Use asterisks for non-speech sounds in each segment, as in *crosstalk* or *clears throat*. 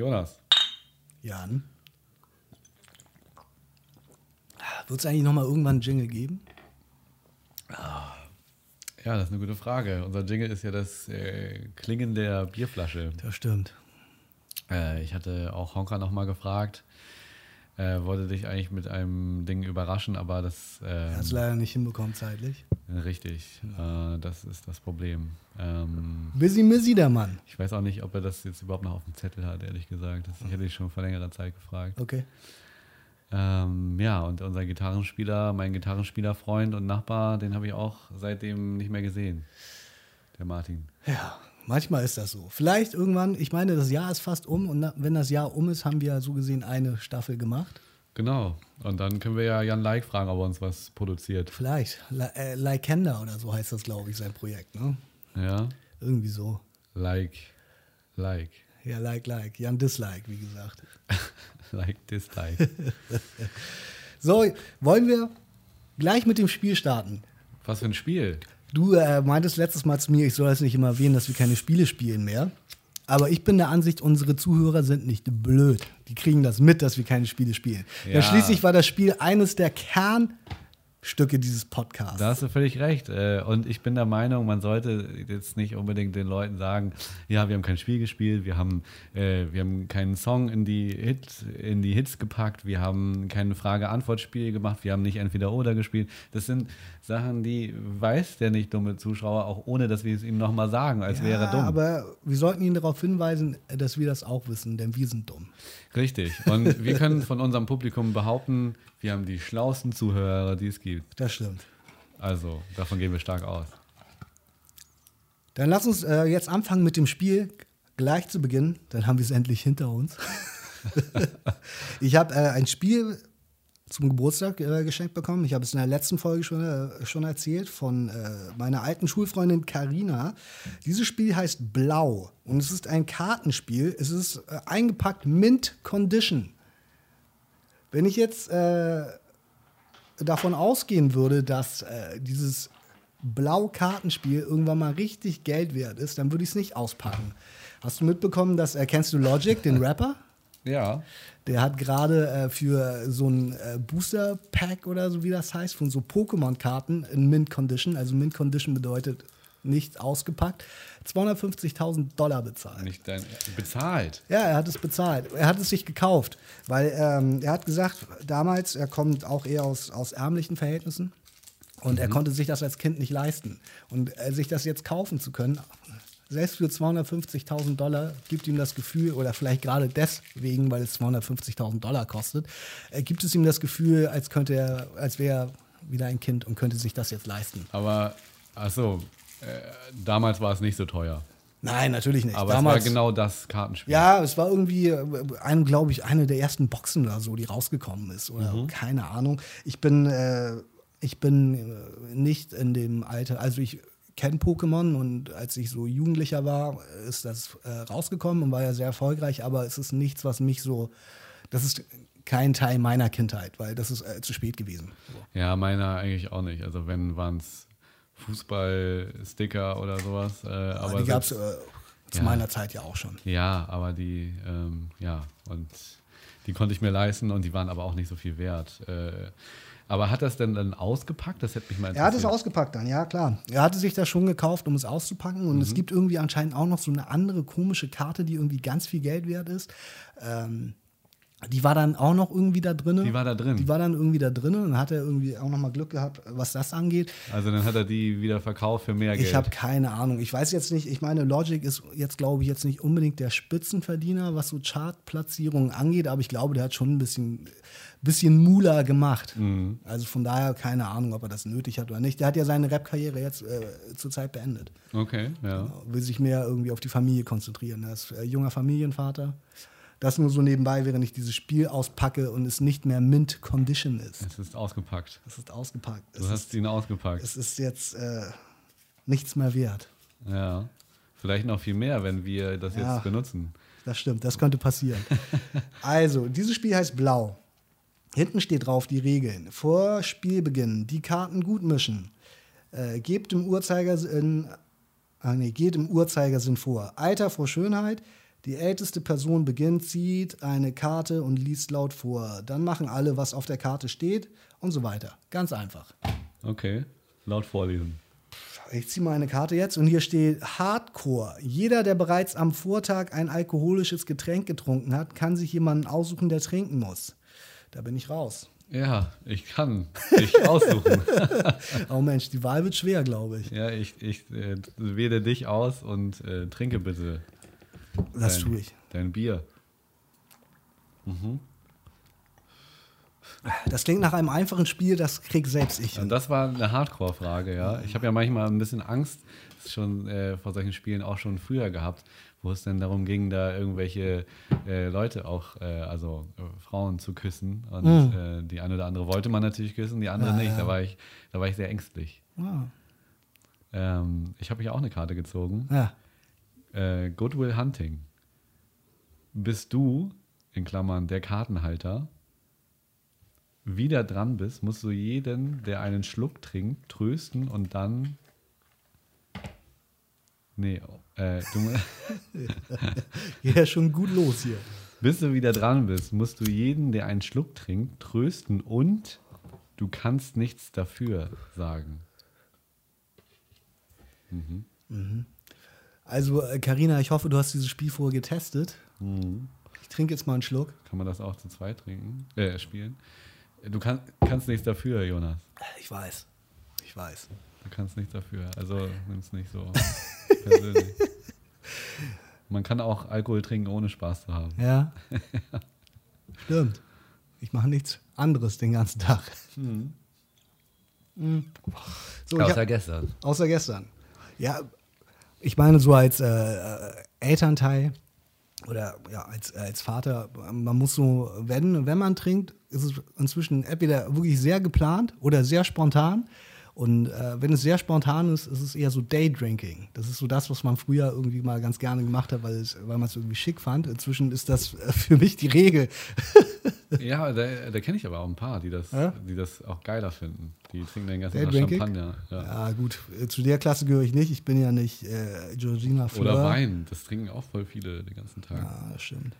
Jonas. Jan. Wird es eigentlich nochmal irgendwann einen Jingle geben? Ja, das ist eine gute Frage. Unser Jingle ist ja das äh, Klingen der Bierflasche. Das stimmt. Äh, ich hatte auch Honka nochmal gefragt. Äh, wollte dich eigentlich mit einem Ding überraschen, aber das. Hat es leider nicht hinbekommen zeitlich. Richtig, äh, das ist das Problem. Ähm, Busy Missy, der Mann. ich weiß auch nicht, ob er das jetzt überhaupt noch auf dem Zettel hat, ehrlich gesagt. Das, ich hätte dich schon vor längerer Zeit gefragt. Okay. Ähm, ja, und unser Gitarrenspieler, mein Gitarrenspielerfreund und Nachbar, den habe ich auch seitdem nicht mehr gesehen. Der Martin. Ja, manchmal ist das so. Vielleicht irgendwann, ich meine, das Jahr ist fast um und wenn das Jahr um ist, haben wir so gesehen eine Staffel gemacht. Genau. Und dann können wir ja Jan Like fragen, ob er uns was produziert. Vielleicht. La, äh, oder so heißt das, glaube ich, sein Projekt. Ne? Ja. Irgendwie so. Like. Like. Ja, like, like. Jan Dislike, wie gesagt. *laughs* like, dislike. *laughs* So, wollen wir gleich mit dem Spiel starten? was für ein Spiel? Du äh, meintest letztes Mal zu mir, ich soll jetzt nicht immer erwähnen, dass wir keine Spiele spielen mehr. Aber ich bin der Ansicht, unsere Zuhörer sind nicht blöd. Die kriegen das mit, dass wir keine Spiele spielen. Ja. Ja. schließlich war das Spiel eines der Kernstücke dieses Podcasts. Da hast du völlig recht. Äh, Und ich bin der Meinung, man sollte jetzt nicht unbedingt den Leuten sagen, ja, wir haben kein Spiel gespielt, wir haben, äh, wir haben keinen Song in die, Hit, in die Hits gepackt, wir haben kein Frage-Antwort-Spiel gemacht, wir haben nicht Entweder-Oder gespielt. Das sind Sachen, die weiß der nicht dumme Zuschauer, auch ohne, dass wir es ihm nochmal sagen, als ja, wäre er dumm. aber wir sollten ihn darauf hinweisen, dass wir das auch wissen, denn wir sind dumm. Richtig. Und wir können von unserem Publikum behaupten, wir haben die schlauesten Zuhörer, die es gibt. Das stimmt. Also, davon gehen wir stark aus. Dann lass uns äh, jetzt anfangen mit dem Spiel gleich zu Beginn. Dann haben wir es endlich hinter uns. *laughs* ich habe äh, ein Spiel zum Geburtstag äh, geschenkt bekommen. Ich habe es in der letzten Folge schon, äh, schon erzählt von äh, meiner alten Schulfreundin Karina. Dieses Spiel heißt Blau und es ist ein Kartenspiel. Es ist äh, eingepackt Mint Condition. Wenn ich jetzt äh, davon ausgehen würde, dass äh, dieses Blau-Kartenspiel irgendwann mal richtig Geld wert ist, dann würde ich es nicht auspacken. Hast du mitbekommen, dass äh, kennst du Logic, den *laughs* Rapper? Ja. Der hat gerade äh, für so ein äh, Booster Pack oder so wie das heißt, von so Pokémon-Karten in Mint Condition, also Mint Condition bedeutet nicht ausgepackt, 250.000 Dollar bezahlt. Nicht dein, bezahlt. Ja, er hat es bezahlt. Er hat es sich gekauft, weil ähm, er hat gesagt, damals, er kommt auch eher aus, aus ärmlichen Verhältnissen und er konnte sich das als Kind nicht leisten. Und äh, sich das jetzt kaufen zu können, selbst für 250.000 Dollar, gibt ihm das Gefühl, oder vielleicht gerade deswegen, weil es 250.000 Dollar kostet, äh, gibt es ihm das Gefühl, als könnte er, als wäre er wieder ein Kind und könnte sich das jetzt leisten. Aber, achso, äh, damals war es nicht so teuer. Nein, natürlich nicht. Aber Damals, es war genau das Kartenspiel. Ja, es war irgendwie, äh, ein, glaube ich, eine der ersten Boxen oder so, die rausgekommen ist. Oder keine Ahnung. Ich bin, äh, ich bin äh, nicht in dem Alter, also ich kenne Pokémon und als ich so Jugendlicher war, ist das äh, rausgekommen und war ja sehr erfolgreich, aber es ist nichts, was mich so, das ist kein Teil meiner Kindheit, weil das ist äh, zu spät gewesen. Ja, meiner eigentlich auch nicht. Also wenn waren es Fußball-Sticker oder sowas. Äh, aber Aber die gab es äh, zu Ja. meiner Zeit ja auch schon. Ja, aber die, ähm, ja, und die konnte ich mir leisten und die waren aber auch nicht so viel wert. Äh, aber hat das denn dann ausgepackt? Das hätte mich mal Er hat es interessiert. ausgepackt dann, ja klar. Er hatte sich das schon gekauft, um es auszupacken. Und Mhm. es gibt irgendwie anscheinend auch noch so eine andere komische Karte, die irgendwie ganz viel Geld wert ist. Ähm, die war dann auch noch irgendwie da drin. Die war da drin. Die war dann irgendwie da drin und hat er irgendwie auch noch mal Glück gehabt, was das angeht. Also dann hat er die wieder verkauft für mehr Geld. Ich habe keine Ahnung. Ich weiß jetzt nicht, ich meine, Logic ist jetzt, glaube ich, jetzt nicht unbedingt der Spitzenverdiener, was so Chartplatzierungen angeht, aber ich glaube, der hat schon ein bisschen, bisschen Mula gemacht. Mhm. Also von daher keine Ahnung, ob er das nötig hat oder nicht. Der hat ja seine Rap-Karriere jetzt äh, zurzeit beendet. Okay, ja. Will sich mehr irgendwie auf die Familie konzentrieren. Er ist äh, junger Familienvater. Das nur so nebenbei, während ich dieses Spiel auspacke und es nicht mehr Mint Condition ist. Es ist ausgepackt. Es ist ausgepackt. Du Es ist, hast ihn ausgepackt. es ist jetzt äh, nichts mehr wert. Ja. Vielleicht noch viel mehr, wenn wir das Ja. jetzt benutzen. Das stimmt, das könnte passieren. *laughs* also, dieses Spiel heißt Blau. Hinten steht drauf die Regeln. Vor Spielbeginn die Karten gut mischen. Äh, gebt im Uhrzeigersinn, ah, nee, geht im Uhrzeigersinn vor. Alter vor Schönheit, Die älteste Person beginnt, zieht eine Karte und liest laut vor. Dann machen alle, was auf der Karte steht und so weiter. Ganz einfach. Okay. Laut vorlesen. Ich ziehe mal eine Karte jetzt und hier steht Hardcore. Jeder, der bereits am Vortag ein alkoholisches Getränk getrunken hat, kann sich jemanden aussuchen, der trinken muss. Da bin ich raus. Ja, ich kann dich *laughs* aussuchen. *laughs* oh Mensch, die Wahl wird schwer, glaube ich. Ja, ich, ich äh, wähle dich aus und äh, trinke bitte. Das dein, tue ich. Dein Bier. Das klingt nach einem einfachen Spiel, das krieg selbst ich. Und das war eine Hardcore-Frage, ja. Ich habe ja manchmal ein bisschen Angst, schon äh, vor solchen Spielen auch schon früher gehabt, wo es dann darum ging, da irgendwelche äh, Leute auch, äh, also äh, Frauen zu küssen. Und äh, die eine oder andere wollte man natürlich küssen, die andere Ja, nicht. ja. Da war ich, da war ich sehr ängstlich. Ah, Ähm, ich habe mich auch eine Karte gezogen. ja. Äh, Goodwill Hunting. Bist du, in Klammern, der Kartenhalter, wieder dran bist, musst du jeden, der einen Schluck trinkt, trösten und dann. Nee, äh, du, *laughs* ja schon gut los hier. bis du wieder dran bist, musst du jeden, der einen Schluck trinkt, trösten und du kannst nichts dafür sagen. Also, äh, Karina, ich hoffe, du hast dieses Spiel vorher getestet. Ich trinke jetzt mal einen Schluck. Kann man das auch zu zweit trinken? Äh, spielen? Du kann, kannst nichts dafür, Jonas. Ich weiß. Ich weiß. Du kannst nichts dafür. Also nimm es nicht so *laughs* persönlich. Man kann auch Alkohol trinken, ohne Spaß zu haben. Ja. *laughs* Stimmt. Ich mache nichts anderes den ganzen Tag. Mhm. So, ich hab, Außer gestern. außer gestern. Ja, ich meine, so als äh, äh, Elternteil oder ja, als, als Vater, man muss so, wenn, wenn man trinkt, ist es inzwischen entweder wirklich sehr geplant oder sehr spontan. Und äh, wenn es sehr spontan ist, ist es eher so Daydrinking. Das ist so das, was man früher irgendwie mal ganz gerne gemacht hat, weil, es, weil man es irgendwie schick fand. Inzwischen ist das äh, für mich die Regel. *laughs* Ja, da, da kenne ich aber auch ein paar, die das, Ja? die das auch geiler finden. Die trinken den ganzen Tag? Champagner. Ja. Ja, gut, äh, zu der Klasse gehöre ich nicht. Ich bin ja nicht äh, Georgina Fleur. Oder Wein, das trinken auch voll viele den ganzen Tag. Ja, stimmt.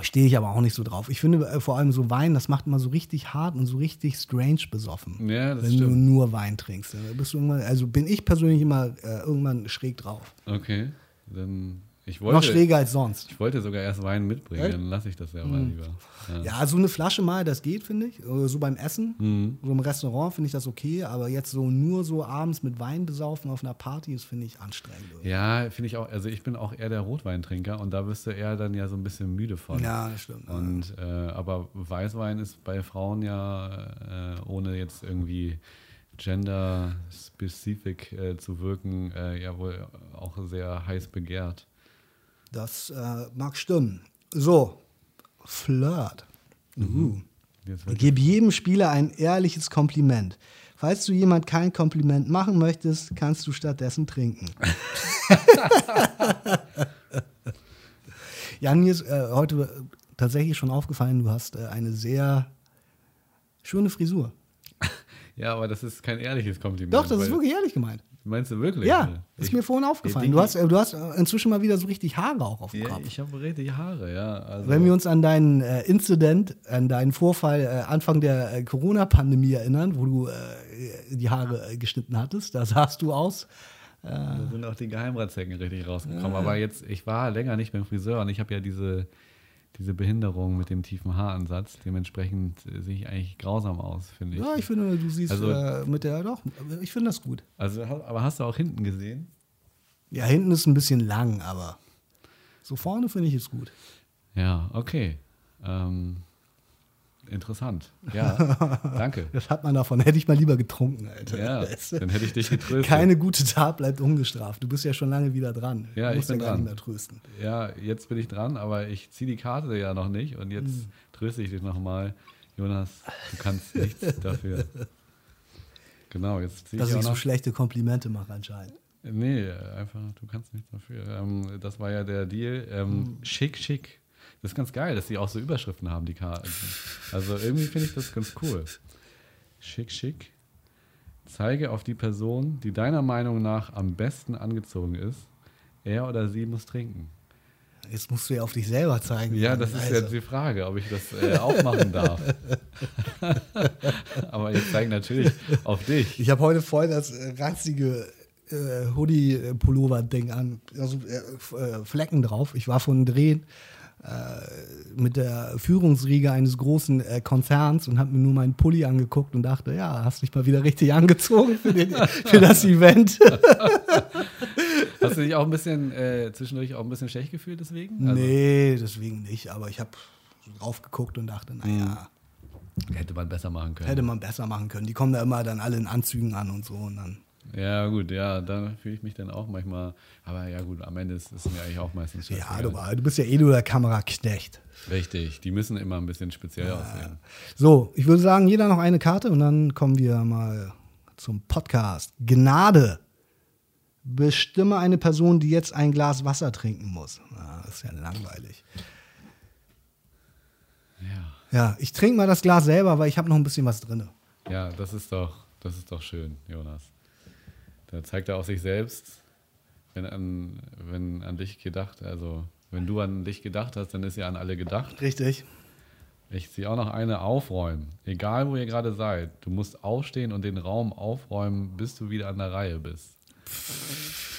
Stehe ich aber auch nicht so drauf. Ich finde äh, vor allem so Wein, das macht immer so richtig hart und so richtig strange besoffen. Ja, das wenn du stimmt. nur Wein trinkst. Dann bist du irgendwann, also bin ich persönlich immer äh, irgendwann schräg drauf. Okay, dann ich Noch wollte, schräger als sonst. ich wollte sogar erst Wein mitbringen, dann lasse ich das ja mal lieber. Ja. Ja, so eine Flasche mal, das geht, finde ich. Äh, So beim Essen, Mhm. so im Restaurant finde ich das okay, aber jetzt so nur so abends mit Wein besaufen auf einer Party, das finde ich anstrengend. irgendwie. Ja, finde ich auch. Also ich bin auch eher der Rotweintrinker und da wirst du eher dann ja so ein bisschen müde von. Ja, das stimmt. Und äh, aber Weißwein ist bei Frauen ja, äh, ohne jetzt irgendwie gender-specific äh, zu wirken, äh, ja wohl auch sehr heiß begehrt. Das äh, mag stimmen. So, Flirt. Uh. Jetzt wird- Gib jedem Spieler ein ehrliches Kompliment. Falls du jemand kein Kompliment machen möchtest, kannst du stattdessen trinken. *laughs* Jan, mir ist äh, heute tatsächlich schon aufgefallen, du hast äh, eine sehr schöne Frisur. *laughs* Ja, aber das ist kein ehrliches Kompliment. Doch, das ist wirklich ehrlich gemeint. Meinst du wirklich? Ja, Ich- ist mir vorhin aufgefallen. Du hast, äh, du hast äh, inzwischen mal wieder so richtig Haare auch auf dem Ja, Kopf. ich habe richtig Haare, ja. Also, Wenn wir uns an deinen äh, Incident, an deinen Vorfall äh, Anfang der äh, Corona-Pandemie erinnern, wo du äh, die Haare geschnitten hattest, da sahst du aus. Da sind auch die Geheimratsecken richtig rausgekommen. Aber jetzt, ich war länger nicht beim Friseur und ich habe ja diese, diese Behinderung mit dem tiefen Haaransatz. Dementsprechend äh, sehe ich eigentlich grausam aus, finde ich. Ja, ich finde, du siehst Also- äh, mit der, doch, ich finde das gut. Also, aber hast du auch hinten gesehen? Ja, hinten ist ein bisschen lang, aber so vorne finde ich es gut. Ja, okay. Ähm, interessant. Ja, *laughs* danke. Das hat man davon, hätte ich mal lieber getrunken, Alter. Ja, dann hätte ich dich getröstet. Keine gute Tat bleibt ungestraft. Du bist ja schon lange wieder dran. Ja, du ich musst bin ja gar dran. nicht mehr trösten. Ja, jetzt bin ich dran, aber ich ziehe die Karte ja noch nicht und jetzt Hm. tröste ich dich nochmal. Jonas, du kannst nichts *laughs* dafür. Genau, jetzt ziehe Dass ich ich auch so schlechte Komplimente mache anscheinend. Nee, einfach, du kannst nichts dafür. Ähm, das war ja der Deal. Ähm, Hm. Schick, schick. Das ist ganz geil, dass die auch so Überschriften haben, die Karten. Also irgendwie finde ich das ganz cool. Schick, schick. Zeige auf die Person, die deiner Meinung nach am besten angezogen ist. Er oder sie muss trinken. Jetzt musst du ja auf dich selber zeigen. Ja, das ist also. jetzt die Frage, ob ich das äh, aufmachen darf. *laughs* Aber ich zeige natürlich auf dich. Ich habe heute voll das äh, ranzige äh, Hoodie-Pullover-Ding an. Also äh, äh, Flecken drauf. Ich war von Drehen mit der Führungsriege eines großen äh, Konzerns und habe mir nur meinen Pulli angeguckt und dachte, ja, hast dich mal wieder richtig angezogen für, den, für das Event. *laughs* Hast du dich auch ein bisschen äh, zwischendurch auch ein bisschen schlecht gefühlt deswegen? Also, nee, deswegen nicht, aber ich habe drauf geguckt und dachte, naja, Hätte man besser machen können. hätte man besser machen können. Die kommen da immer dann alle in Anzügen an und so und dann. Ja, gut, ja, da fühle ich mich dann auch manchmal. Aber ja, gut, am Ende ist es mir eigentlich auch meistens Ja, scheißegal. du, du bist ja eh nur der Kameraknecht. Richtig, die müssen immer ein bisschen speziell aussehen. So, ich würde sagen, jeder noch eine Karte und dann kommen wir mal zum Podcast. Gnade. Bestimme eine Person, die jetzt ein Glas Wasser trinken muss. Ah, das ist ja langweilig. Ja. Ja, ich trinke mal das Glas selber, weil ich habe noch ein bisschen was drin. Ja, das ist doch, das ist doch schön, Jonas. Da zeigt er auch sich selbst, wenn an, wenn an dich gedacht, also wenn du an dich gedacht hast, dann ist ja an alle gedacht. Richtig. Ich ziehe auch noch eine aufräumen. Egal wo ihr gerade seid, du musst aufstehen und den Raum aufräumen, bis du wieder an der Reihe bist. *laughs*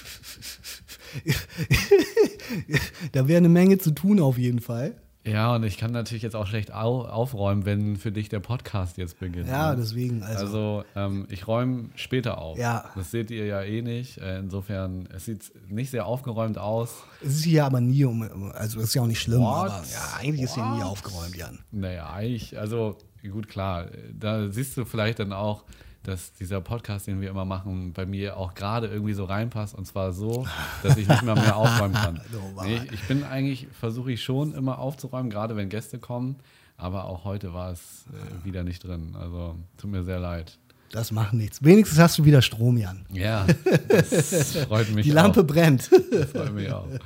Da wäre eine Menge zu tun auf jeden Fall. Ja, und ich kann natürlich jetzt auch schlecht au aufräumen, wenn für dich der Podcast jetzt beginnt. Ja, ne? deswegen. Also, Also, ähm, ich räume später auf. Ja. Das seht ihr ja eh nicht. Äh, insofern, es sieht nicht sehr aufgeräumt aus. es ist hier aber nie um, also ist ja auch nicht schlimm, What? aber ja, eigentlich ist hier nie What? aufgeräumt, Jan. Naja, eigentlich, also gut, klar, da siehst du vielleicht dann auch, dass dieser Podcast, den wir immer machen, bei mir auch gerade irgendwie so reinpasst und zwar so, dass ich nicht mehr mehr *laughs* aufräumen kann. Nee, ich, ich bin eigentlich, versuche ich schon immer aufzuräumen, gerade wenn Gäste kommen, aber auch heute war es äh, wieder nicht drin. Also tut mir sehr leid. Das macht nichts. Wenigstens hast du wieder Strom, Jan. Ja, das *laughs* freut mich Die Lampe auch. brennt. Das freut mich auch. *laughs*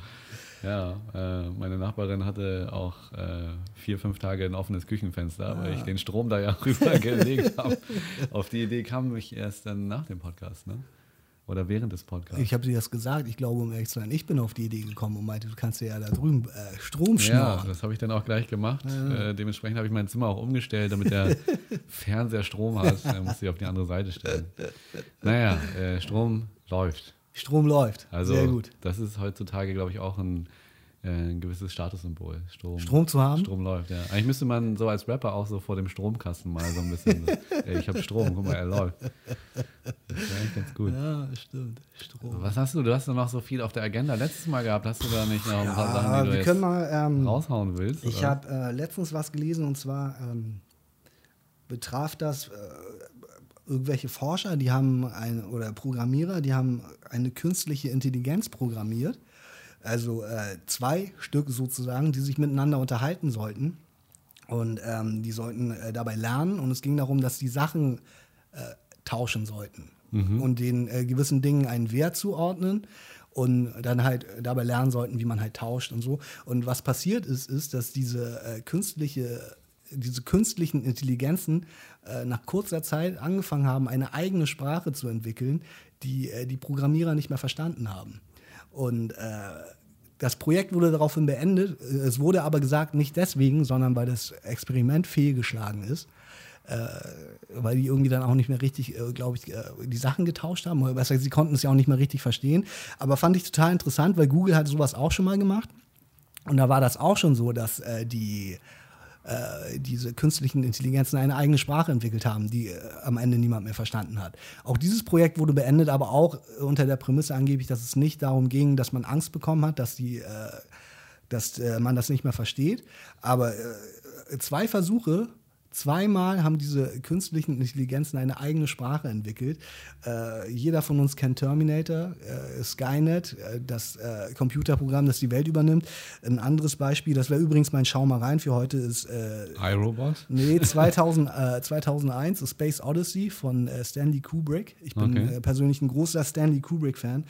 Ja, äh, meine Nachbarin hatte auch äh, vier, fünf Tage ein offenes Küchenfenster, weil ich den Strom da ja *laughs* rübergelegt habe. Auf die Idee kam ich erst dann nach dem Podcast, ne? Oder während des Podcasts. Ich habe dir das gesagt. Ich glaube, um ehrlich zu sein, ich bin auf die Idee gekommen und meinte, du kannst ja da drüben äh, Strom ja, schnorren. das habe ich dann auch gleich gemacht. Äh, dementsprechend habe ich mein Zimmer auch umgestellt, damit der *laughs* Fernseher Strom hat. Er musste ich auf die andere Seite stellen. Naja, äh, Strom läuft. Strom läuft. Also Sehr gut. das ist heutzutage, glaube ich, auch ein, äh, ein gewisses Statussymbol. Strom, Strom zu haben? Strom läuft, ja. Eigentlich müsste man so als Rapper auch so vor dem Stromkasten mal so ein bisschen, so, *laughs* ey, ich habe Strom, guck mal, er läuft. Das wäre eigentlich ganz gut. Ja, stimmt. Strom. Was hast du? Du hast noch so viel auf der Agenda letztes Mal gehabt. Hast du da nicht noch ein paar Ja, Sachen, die du wir jetzt mal. Ähm, raushauen willst? ich habe äh, letztens was gelesen und zwar ähm, betraf das äh, irgendwelche Forscher, die haben ein, oder Programmierer, die haben eine künstliche Intelligenz programmiert. Also äh, zwei Stück sozusagen, die sich miteinander unterhalten sollten. Und ähm, die sollten äh, dabei lernen. Und es ging darum, dass die Sachen äh, tauschen sollten und den äh, gewissen Dingen einen Wert zuordnen und dann halt dabei lernen sollten, wie man halt tauscht und so. Und was passiert ist, ist, dass diese äh, künstliche, diese künstlichen Intelligenzen äh, nach kurzer Zeit angefangen haben, eine eigene Sprache zu entwickeln, die äh, die Programmierer nicht mehr verstanden haben. Und äh, das Projekt wurde daraufhin beendet. Es wurde aber gesagt, nicht deswegen, sondern weil das Experiment fehlgeschlagen ist. Äh, weil die irgendwie dann auch nicht mehr richtig, äh, glaube ich, äh, die Sachen getauscht haben. Oder besser, sie konnten es ja auch nicht mehr richtig verstehen. Aber fand ich total interessant, weil Google hat sowas auch schon mal gemacht. Und da war das auch schon so, dass äh, die äh, diese künstlichen Intelligenzen eine eigene Sprache entwickelt haben, die äh, am Ende niemand mehr verstanden hat. Auch dieses Projekt wurde beendet, aber auch äh, unter der Prämisse angeblich, dass es nicht darum ging, dass man Angst bekommen hat, dass, die, äh, dass äh, man das nicht mehr versteht. Aber äh, zwei Versuche, zweimal haben diese künstlichen Intelligenzen eine eigene Sprache entwickelt. Äh, jeder von uns kennt Terminator, äh, Skynet, äh, das äh, Computerprogramm, das die Welt übernimmt. Ein anderes Beispiel, das wäre übrigens mein Schau mal rein für heute, ist äh, iRobot? Nee, *laughs* 2000, äh, 2001, A Space Odyssey von äh, Stanley Kubrick. Ich bin Okay. äh, persönlich ein großer Stanley Kubrick-Fan.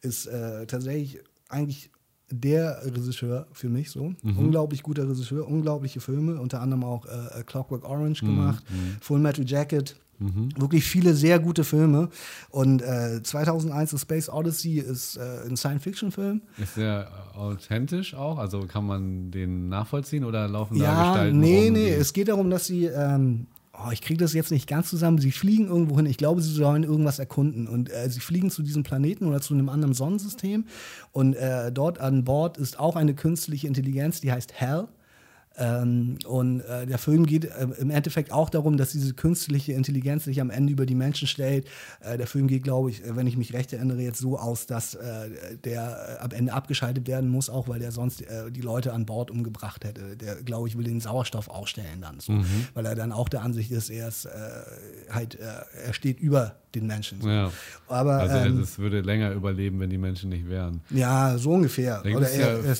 Ist äh, tatsächlich eigentlich der Regisseur für mich so. Mhm. Unglaublich guter Regisseur, unglaubliche Filme, unter anderem auch äh, Clockwork Orange mhm. gemacht, mhm. Full Metal Jacket. Mhm. Wirklich viele sehr gute Filme. Und äh, 2001 The Space Odyssey ist äh, ein Science-Fiction-Film. Ist der authentisch auch? Also kann man den nachvollziehen oder laufen ja, da Gestalten Nee, rum, nee, es geht darum, dass sie ähm, oh, ich kriege das jetzt nicht ganz zusammen. Sie fliegen irgendwo hin. Ich glaube, sie sollen irgendwas erkunden. Und äh, sie fliegen zu diesem Planeten oder zu einem anderen Sonnensystem. Und äh, dort an Bord ist auch eine künstliche Intelligenz, die heißt Hell. Ähm, und äh, der Film geht äh, im Endeffekt auch darum, dass diese künstliche Intelligenz sich am Ende über die Menschen stellt. Äh, der Film geht, glaube ich, wenn ich mich recht erinnere, jetzt so aus, dass äh, der äh, am Ende abgeschaltet werden muss, auch weil der sonst äh, die Leute an Bord umgebracht hätte. Der, glaube ich, will den Sauerstoff ausstellen dann, so, mhm. weil er dann auch der Ansicht ist, er ist halt, er steht über den Menschen. So. Ja. Aber, also ähm, es würde länger überleben, wenn die Menschen nicht wären. Ja, so ungefähr. Oder er, er,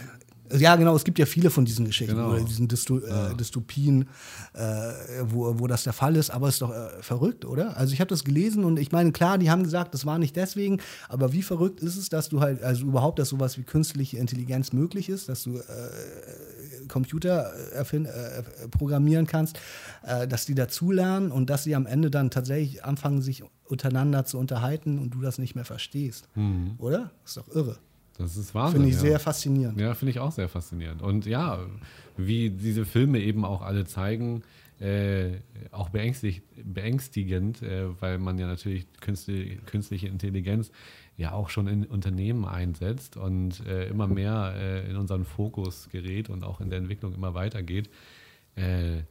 ja, genau, es gibt ja viele von diesen Geschichten genau. oder diesen Dysto äh, ja. äh, Dystopien, äh, wo, wo das der Fall ist, aber es ist doch äh, verrückt, oder? Also ich habe das gelesen und ich meine, klar, die haben gesagt, das war nicht deswegen, aber wie verrückt ist es, dass du halt, also überhaupt, dass sowas wie künstliche Intelligenz möglich ist, dass du äh, Computer äh, programmieren kannst, dass die dazulernen und dass sie am Ende dann tatsächlich anfangen, sich untereinander zu unterhalten und du das nicht mehr verstehst, mhm. oder? Das ist doch irre. Das ist Wahnsinn. Finde ich ja. sehr faszinierend. Ja, finde ich auch sehr faszinierend. Und ja, wie diese Filme eben auch alle zeigen, äh, auch beängstigend, äh, weil man ja natürlich künstliche, künstliche Intelligenz ja auch schon in Unternehmen einsetzt und äh, immer mehr äh, in unseren Fokus gerät und auch in der Entwicklung immer weitergeht. Äh,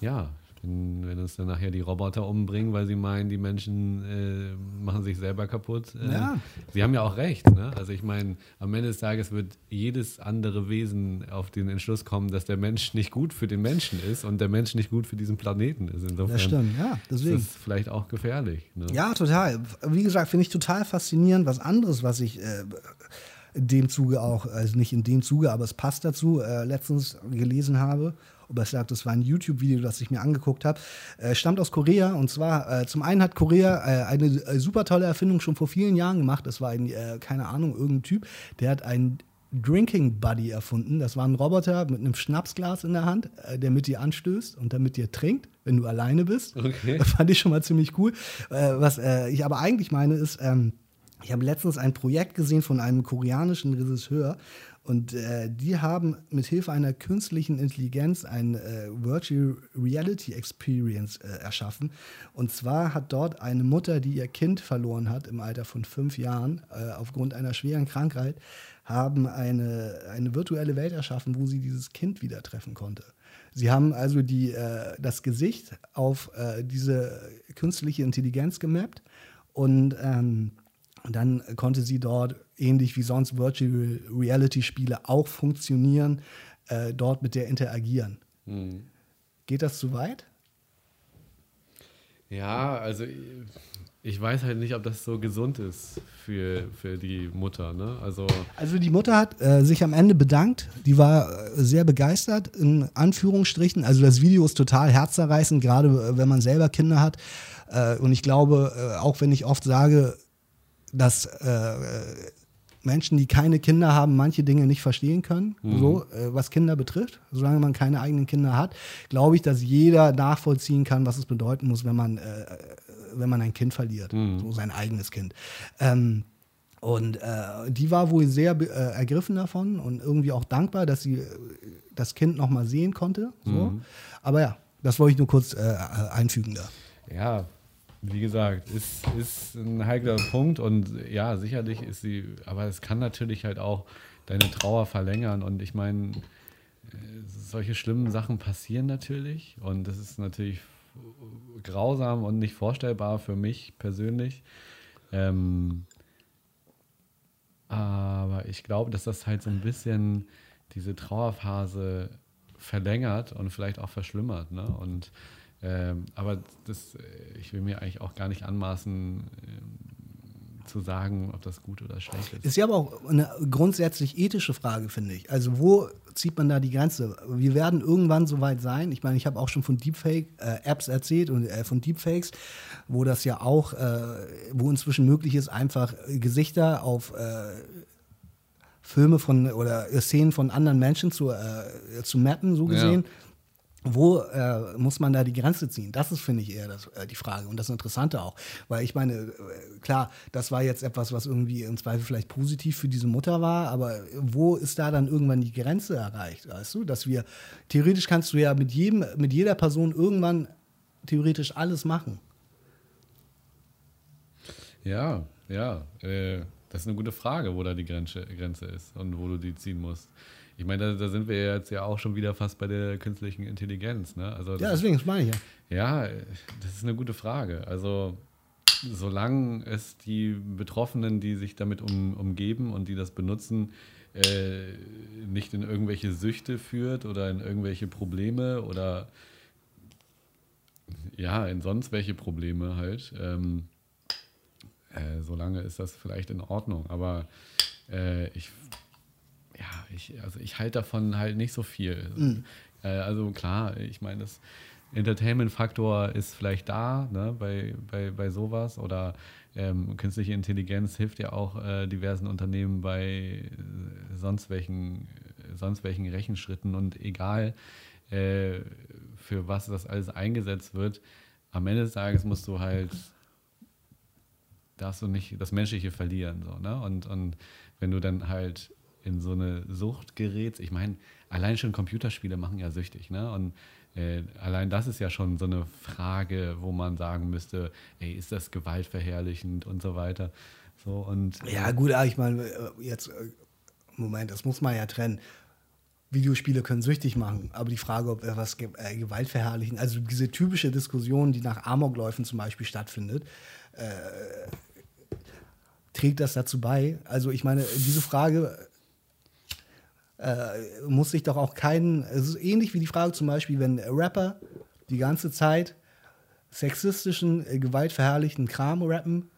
ja, wenn, wenn uns dann nachher die Roboter umbringen, weil sie meinen, die Menschen äh, machen sich selber kaputt. Äh, ja. Sie haben ja auch recht. Ne? Also ich meine, am Ende des Tages wird jedes andere Wesen auf den Entschluss kommen, dass der Mensch nicht gut für den Menschen ist und der Mensch nicht gut für diesen Planeten ist. Insofern das stimmt, ja. Deswegen. ist es vielleicht auch gefährlich. Ne? Ja, total. Wie gesagt, finde ich total faszinierend. Was anderes, was ich äh, in dem Zuge auch, also nicht in dem Zuge, aber es passt dazu, äh, letztens gelesen habe aber ich sage, das war ein YouTube-Video, das ich mir angeguckt habe, äh, stammt aus Korea. Und zwar, äh, zum einen hat Korea äh, eine äh, super tolle Erfindung schon vor vielen Jahren gemacht. Das war ein, äh, keine Ahnung, irgendein Typ, der hat einen Drinking Buddy erfunden. Das war ein Roboter mit einem Schnapsglas in der Hand, äh, der mit dir anstößt und damit dir trinkt, wenn du alleine bist. Okay. Das *laughs* fand ich schon mal ziemlich cool. was ich aber eigentlich meine, ist, ähm, ich habe letztens ein Projekt gesehen von einem koreanischen Regisseur und äh, die haben mit Hilfe einer künstlichen Intelligenz eine äh, Virtual Reality Experience äh, erschaffen. Und zwar hat dort eine Mutter, die ihr Kind verloren hat im Alter von fünf Jahren äh, aufgrund einer schweren Krankheit, haben eine, eine virtuelle Welt erschaffen, wo sie dieses Kind wieder treffen konnte. Sie haben also die, äh, das Gesicht auf äh, diese künstliche Intelligenz gemappt und ähm, dann konnte sie dort ähnlich wie sonst Virtual Reality Spiele auch funktionieren, äh, dort mit der interagieren. Mhm. Geht das zu weit? Ja, also ich weiß halt nicht, ob das so gesund ist für, für die Mutter. Ne? Also, also die Mutter hat äh, sich am Ende bedankt. Die war äh, sehr begeistert, in Anführungsstrichen. Also das Video ist total herzzerreißend, gerade äh, wenn man selber Kinder hat. Äh, und ich glaube, auch wenn ich oft sage, dass äh, Menschen, die keine Kinder haben, manche Dinge nicht verstehen können, mhm. so äh, was Kinder betrifft. Solange man keine eigenen Kinder hat, glaube ich, dass jeder nachvollziehen kann, was es bedeuten muss, wenn man, äh, wenn man ein Kind verliert, mhm. so sein eigenes Kind. Ähm, und äh, die war wohl sehr äh, ergriffen davon und irgendwie auch dankbar, dass sie äh, das Kind noch mal sehen konnte. So. Mhm. Aber ja, das wollte ich nur kurz äh, einfügen da. Ja, wie gesagt, ist, ist ein heikler Punkt und ja, sicherlich ist sie, aber es kann natürlich halt auch deine Trauer verlängern und ich meine, äh, solche schlimmen Sachen passieren natürlich und das ist natürlich grausam und nicht vorstellbar für mich persönlich. Ähm, aber ich glaube, dass das halt so ein bisschen diese Trauerphase verlängert und vielleicht auch verschlimmert. Ne? Und ähm, aber das, äh, ich will mir eigentlich auch gar nicht anmaßen, ähm, zu sagen, ob das gut oder schlecht ist. Ist ja aber auch eine grundsätzlich ethische Frage, finde ich. Also wo zieht man da die Grenze? Wir werden irgendwann so weit sein. Ich meine, ich habe auch schon von Deepfake-Apps äh, erzählt und äh, von Deepfakes, wo das ja auch, äh, wo inzwischen möglich ist, einfach Gesichter auf äh, Filme von oder Szenen von anderen Menschen zu, äh, zu mappen, so gesehen. Ja. Wo äh, muss man da die Grenze ziehen? Das ist, finde ich, eher das, äh, die Frage und das Interessante auch. Weil ich meine, äh, klar, das war jetzt etwas, was irgendwie im Zweifel vielleicht positiv für diese Mutter war, aber wo ist da dann irgendwann die Grenze erreicht? Weißt du, dass wir, theoretisch kannst du ja mit jedem, mit jeder Person irgendwann theoretisch alles machen. Ja, ja. Äh, das ist eine gute Frage, wo da die Grenze, Grenze ist und wo du die ziehen musst. Ich meine, da, da, sind wir jetzt ja auch schon wieder fast bei der künstlichen Intelligenz. Ne? Also ja, deswegen, das meine ich ja. Ja, das ist eine gute Frage. Also, solange es die Betroffenen, die sich damit um, umgeben und die das benutzen, äh, nicht in irgendwelche Süchte führt oder in irgendwelche Probleme oder ja, in sonst welche Probleme halt, ähm, äh, solange ist das vielleicht in Ordnung. Aber äh, ich ja, ich, also ich halte davon halt nicht so viel. Mhm. Äh, also klar, ich meine, das Entertainment-Faktor ist vielleicht da ne, bei, bei, bei sowas oder ähm, künstliche Intelligenz hilft ja auch äh, diversen Unternehmen bei äh, sonst welchen, sonst welchen Rechenschritten und egal äh, für was das alles eingesetzt wird, am Ende des Tages musst du halt darfst du nicht das Menschliche verlieren. So, ne? und, und wenn du dann halt in so eine Sucht gerätst. Ich meine, allein schon Computerspiele machen ja süchtig, ne? Und äh, allein das ist ja schon so eine Frage, wo man sagen müsste, ey, ist das gewaltverherrlichend und so weiter. So und ja gut, ich meine äh, jetzt äh, Moment, das muss man ja trennen. Videospiele können süchtig machen, aber die Frage, ob etwas äh, gewaltverherrlichen, also diese typische Diskussion, die nach Amokläufen zum Beispiel stattfindet, äh, trägt das dazu bei? Also ich meine, diese Frage äh, muss sich doch auch keinen. Es ist ähnlich wie die Frage zum Beispiel, wenn Rapper die ganze Zeit sexistischen, äh, gewaltverherrlichten Kram rappen.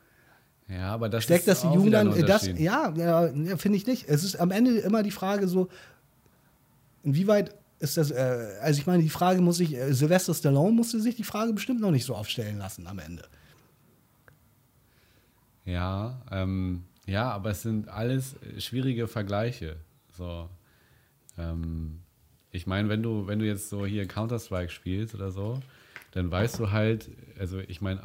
Ja, aber das steckt das die Jugend dann. Das, ja, ja finde ich nicht. Es ist am Ende immer die Frage so, inwieweit ist das, äh, also ich meine, die Frage muss sich, äh, Sylvester Stallone musste sich die Frage bestimmt noch nicht so aufstellen lassen am Ende. Ja, ähm, ja, aber es sind alles schwierige Vergleiche. So, ähm, ich meine, wenn du, wenn du jetzt so hier Counter-Strike spielst oder so, dann weißt du halt, also ich meine,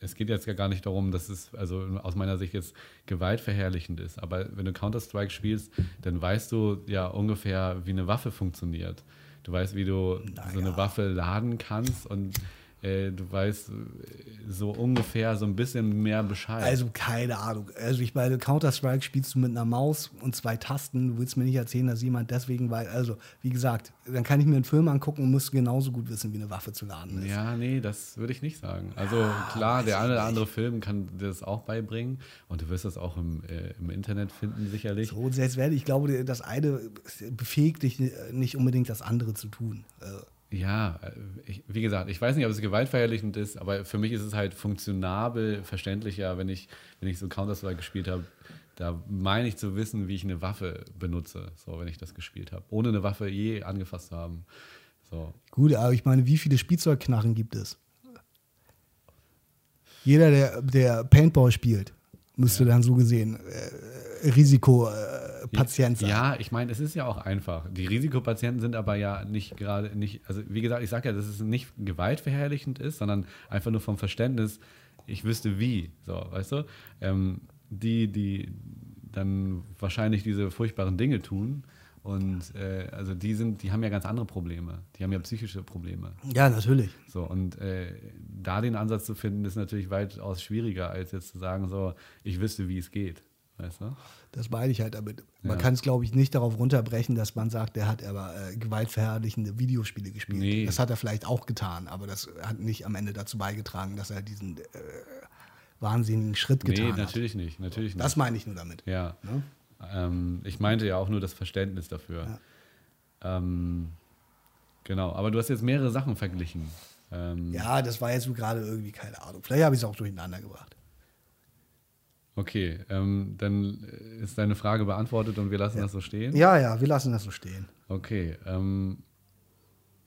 es geht jetzt gar nicht darum, dass es also aus meiner Sicht jetzt gewaltverherrlichend ist, aber wenn du Counter-Strike spielst, dann weißt du ja ungefähr, wie eine Waffe funktioniert. Du weißt, wie du naja. so eine Waffe laden kannst und äh, du weißt äh, so ungefähr so ein bisschen mehr Bescheid. Also keine Ahnung. Also ich meine, Counter-Strike spielst du mit einer Maus und zwei Tasten. Du willst mir nicht erzählen, dass jemand deswegen, weil, also wie gesagt, dann kann ich mir einen Film angucken und müsste genauso gut wissen, wie eine Waffe zu laden ist. Ja, nee, das würde ich nicht sagen. Also ah, klar, der eine oder andere Film kann dir das auch beibringen und du wirst das auch im, äh, im Internet finden, sicherlich. So, selbst wenn, ich glaube, das eine befähigt dich nicht unbedingt, das andere zu tun. Also, ja, äh, ich, wie gesagt, ich weiß nicht, ob es gewaltverherrlichend ist, aber für mich ist es halt funktionabel, verständlicher, wenn ich, wenn ich so Counter-Strike gespielt habe. Da meine ich zu wissen, wie ich eine Waffe benutze, so wenn ich das gespielt habe, ohne eine Waffe je angefasst zu haben. So. Gut, aber ich meine, wie viele Spielzeugknarren gibt es? Jeder, der, der Paintball spielt, müsste ja. dann so gesehen äh, Risiko. Äh, sein. Ja, ich meine, es ist ja auch einfach. Die Risikopatienten sind aber ja nicht gerade nicht, also wie gesagt, ich sage ja, dass es nicht gewaltverherrlichend ist, sondern einfach nur vom Verständnis, ich wüsste wie, so, weißt du? Ähm, die, die dann wahrscheinlich diese furchtbaren Dinge tun. Und äh, also die sind, die haben ja ganz andere Probleme. Die haben ja psychische Probleme. Ja, natürlich. So, und äh, da den Ansatz zu finden, ist natürlich weitaus schwieriger, als jetzt zu sagen, so, ich wüsste, wie es geht. Weißt du? Das meine ich halt damit. Man ja. kann es, glaube ich, nicht darauf runterbrechen, dass man sagt, der hat aber äh, gewaltverherrlichende Videospiele gespielt. Nee. Das hat er vielleicht auch getan, aber das hat nicht am Ende dazu beigetragen, dass er diesen äh, wahnsinnigen Schritt getan hat. Nee, natürlich nicht, natürlich nicht. Das meine ich nur damit. Ja. Ne? Ähm, ich meinte ja auch nur das Verständnis dafür. Ja. Ähm, genau, aber du hast jetzt mehrere Sachen verglichen. Ähm, ja, das war jetzt so gerade irgendwie, keine Ahnung. Vielleicht habe ich es auch durcheinander gebracht. Okay, ähm, dann ist deine Frage beantwortet und wir lassen ja. das so stehen? Ja, ja, wir lassen das so stehen. Okay. Ähm,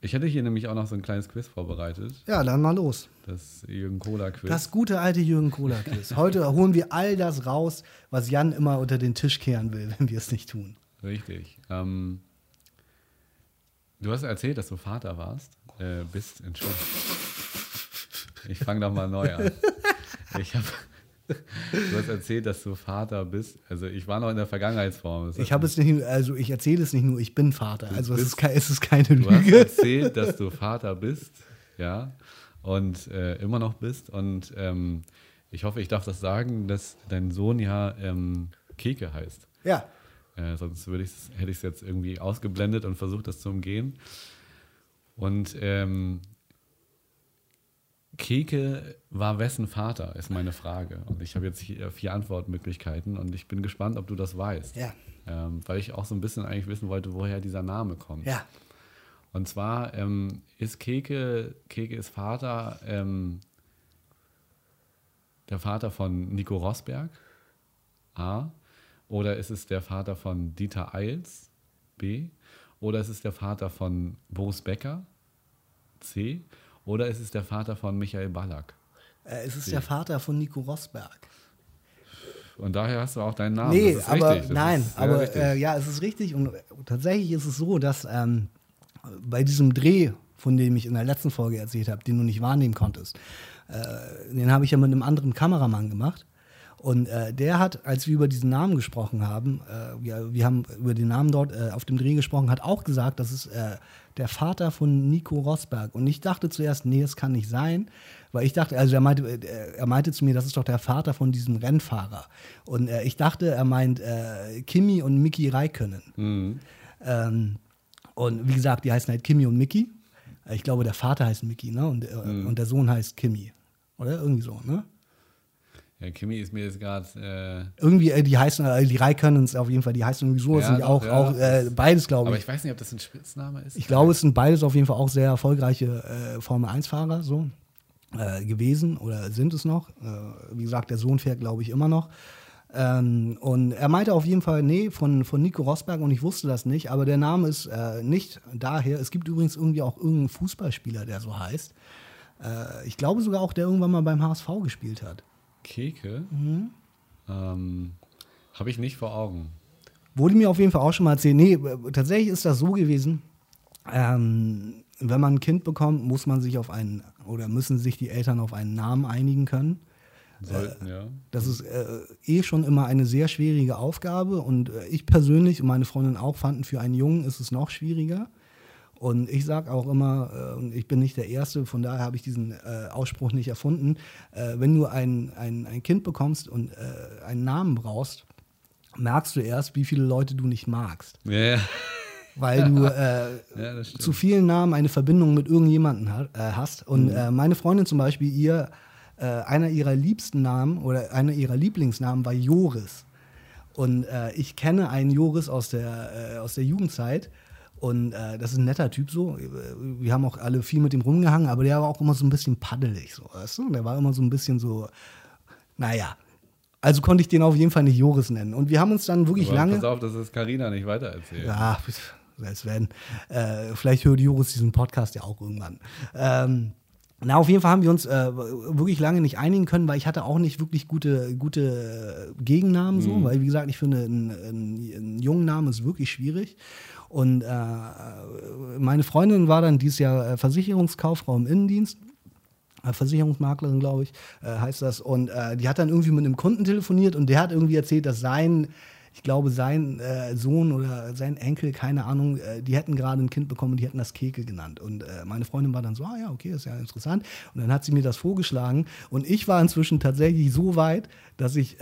Ich hätte hier nämlich auch noch so ein kleines Quiz vorbereitet. Ja, dann mal los. Das Jürgen Kohler Quiz. Das gute alte Jürgen Kohler Quiz. Heute holen wir all das raus, was Jan immer unter den Tisch kehren will, wenn wir es nicht tun. Richtig. Ähm, du hast erzählt, dass du Vater warst. Äh, bist, Entschuldigung. Ich fange doch mal neu an. Ich habe Du hast erzählt, dass du Vater bist. Also ich war noch in der Vergangenheitsform. Das Ich habe es nicht, also ich erzähle es nicht nur, ich bin Vater. Also es ist, es ist keine Du hast Lüge. erzählt, dass du *laughs* Vater bist, ja, und äh, immer noch bist. Und ähm, ich hoffe, ich darf das sagen, dass dein Sohn ja ähm, Keke heißt. Ja, Äh, sonst würde hätte ich es jetzt irgendwie ausgeblendet und versucht, das zu umgehen. Und ähm, Keke war wessen Vater, ist meine Frage. Und ich habe jetzt vier Antwortmöglichkeiten und ich bin gespannt, ob du das weißt. ja, Ähm, weil ich auch so ein bisschen eigentlich wissen wollte, woher dieser Name kommt. ja. Und zwar ähm, ist Keke, Keke ist Vater, ähm, der Vater von Nico Rosberg, A. Oder ist es der Vater von Dieter Eils, B. Oder ist es der Vater von Boris Becker, C. Oder ist es der Vater von Michael Ballack? Äh, es ist der Vater von Nico Rosberg. Und daher hast du auch deinen Namen. Nee, aber nein, ist aber richtig. äh, ja, es ist richtig. Und tatsächlich ist es so, dass ähm, bei diesem Dreh, von dem ich in der letzten Folge erzählt habe, den du nicht wahrnehmen konntest, äh, den habe ich ja mit einem anderen Kameramann gemacht. Und äh, der hat, als wir über diesen Namen gesprochen haben, äh, wir, wir haben über den Namen dort äh, auf dem Dreh gesprochen, hat auch gesagt, das ist äh, der Vater von Nico Rosberg. Und ich dachte zuerst, nee, es kann nicht sein, weil ich dachte, also er meinte, äh, er meinte zu mir, das ist doch der Vater von diesem Rennfahrer. Und äh, ich dachte, er meint äh, Kimi und Miki Räikkönen. Mhm. Ähm, und wie gesagt, die heißen halt Kimi und Miki. Ich glaube, der Vater heißt Miki, ne? Und, äh, Mhm. und der Sohn heißt Kimi. Oder irgendwie so, ne? Ja, Kimi ist mir jetzt gerade. Äh, Irgendwie, äh, die heißen, äh, die Räikkönens auf jeden Fall, die heißen irgendwie so, Ja, sind die doch, auch, ja, auch äh, beides, glaube aber ich. ich weiß nicht, ob das ein Spitzname ist. Ich glaube, es sind beides auf jeden Fall auch sehr erfolgreiche äh, Formel-1-Fahrer so äh, gewesen oder sind es noch. Äh, wie gesagt, der Sohn fährt, glaube ich, immer noch. Ähm, und er meinte auf jeden Fall, nee, von, von Nico Rosberg und ich wusste das nicht, aber der Name ist nicht daher. Es gibt übrigens irgendwie auch irgendeinen Fußballspieler, der so heißt. Ich glaube sogar auch, der irgendwann mal beim HSV gespielt hat. Keke? Mhm. Ähm, Habe ich nicht vor Augen. Wurde mir auf jeden Fall auch schon mal erzählt. Nee, äh, tatsächlich ist das so gewesen. Ähm, wenn man ein Kind bekommt, muss man sich auf einen oder müssen sich die Eltern auf einen Namen einigen können. Sollten, ja. Das ist äh, eh schon immer eine sehr schwierige Aufgabe und äh, ich persönlich und meine Freundin auch fanden, für einen Jungen ist es noch schwieriger. Und ich sage auch immer, äh, und ich bin nicht der Erste, von daher habe ich diesen äh, Ausspruch nicht erfunden, äh, wenn du ein, ein, ein Kind bekommst und äh, einen Namen brauchst, merkst du erst, wie viele Leute du nicht magst. Ja. Weil du *laughs* äh, Ja, zu vielen Namen eine Verbindung mit irgendjemandem ha äh, hast. Und äh, meine Freundin zum Beispiel, ihr, einer ihrer liebsten Namen oder einer ihrer Lieblingsnamen war Joris. Und ich kenne einen Joris aus der, aus der Jugendzeit. Und äh, das ist ein netter Typ so. Wir haben auch alle viel mit ihm rumgehangen, aber der war auch immer so ein bisschen paddelig, so, weißt du? Der war immer so ein bisschen so, naja. Also konnte ich den auf jeden Fall nicht Joris nennen. Und wir haben uns dann wirklich Aber lange. Pass auf, dass es Carina nicht weitererzählt. Ja, selbst wenn. Äh, vielleicht hört Joris diesen Podcast ja auch irgendwann. Ähm, na, auf jeden Fall haben wir uns äh, wirklich lange nicht einigen können, weil ich hatte auch nicht wirklich gute, gute Gegennamen so, weil wie gesagt, ich finde, ein, ein, ein jungen Namen ist wirklich schwierig. Und äh, meine Freundin war dann dieses Jahr äh, Versicherungskauffrau im Innendienst. Äh, Versicherungsmaklerin, glaube ich, äh, heißt das. Und äh, die hat dann irgendwie mit einem Kunden telefoniert und der hat irgendwie erzählt, dass sein, ich glaube, sein äh, Sohn oder sein Enkel, keine Ahnung, äh, die hätten gerade ein Kind bekommen und die hätten das Keke genannt. Und meine Freundin war dann so, ah ja, okay, ist ja interessant. Und dann hat sie mir das vorgeschlagen. Und ich war inzwischen tatsächlich so weit, dass ich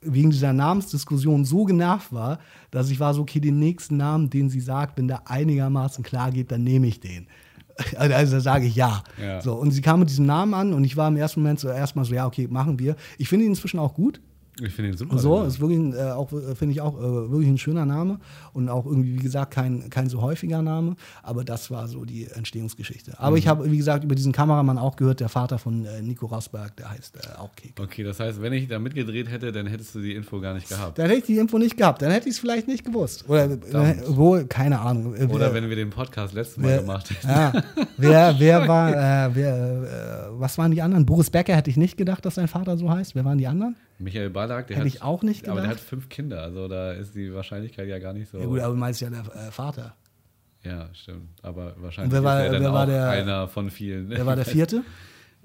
wegen dieser Namensdiskussion so genervt war, dass ich war so, okay, den nächsten Namen, den sie sagt, wenn der einigermaßen klar geht, dann nehme ich den. *laughs* Also, da sage ich ja. Ja. So, und sie kam mit diesem Namen an und ich war im ersten Moment so erstmal so, ja, okay, machen wir. Ich finde ihn inzwischen auch gut. Ich finde ihn super. So, ist wirklich, ein, äh, auch, äh, finde ich auch äh, wirklich ein schöner Name und auch irgendwie, wie gesagt, kein, kein so häufiger Name, aber das war so die Entstehungsgeschichte. Aber Mhm. ich habe, wie gesagt, über diesen Kameramann auch gehört, der Vater von äh, Nico Rosberg, der heißt äh, auch Kek. Okay, das heißt, wenn ich da mitgedreht hätte, dann hättest du die Info gar nicht gehabt. Dann hätte ich die Info nicht gehabt, dann hätte ich es vielleicht nicht gewusst. Oder äh, wohl, keine Ahnung. Oder wenn wir den Podcast letztes Mal wer- gemacht hätten. Ja, wer, *laughs* wer war, wer, was waren die anderen? Boris Becker hätte ich nicht gedacht, dass sein Vater so heißt. Wer waren die anderen? Michael Ballack, der Hätte hat, ich auch nicht Aber der hat gedacht. fünf Kinder, also da ist die Wahrscheinlichkeit ja gar nicht so. Ja gut, aber du meinst ja der äh, Vater. Ja, stimmt. Aber wahrscheinlich wer war- ist er dann wer war auch der- einer von vielen. Wer war der *laughs* vierte?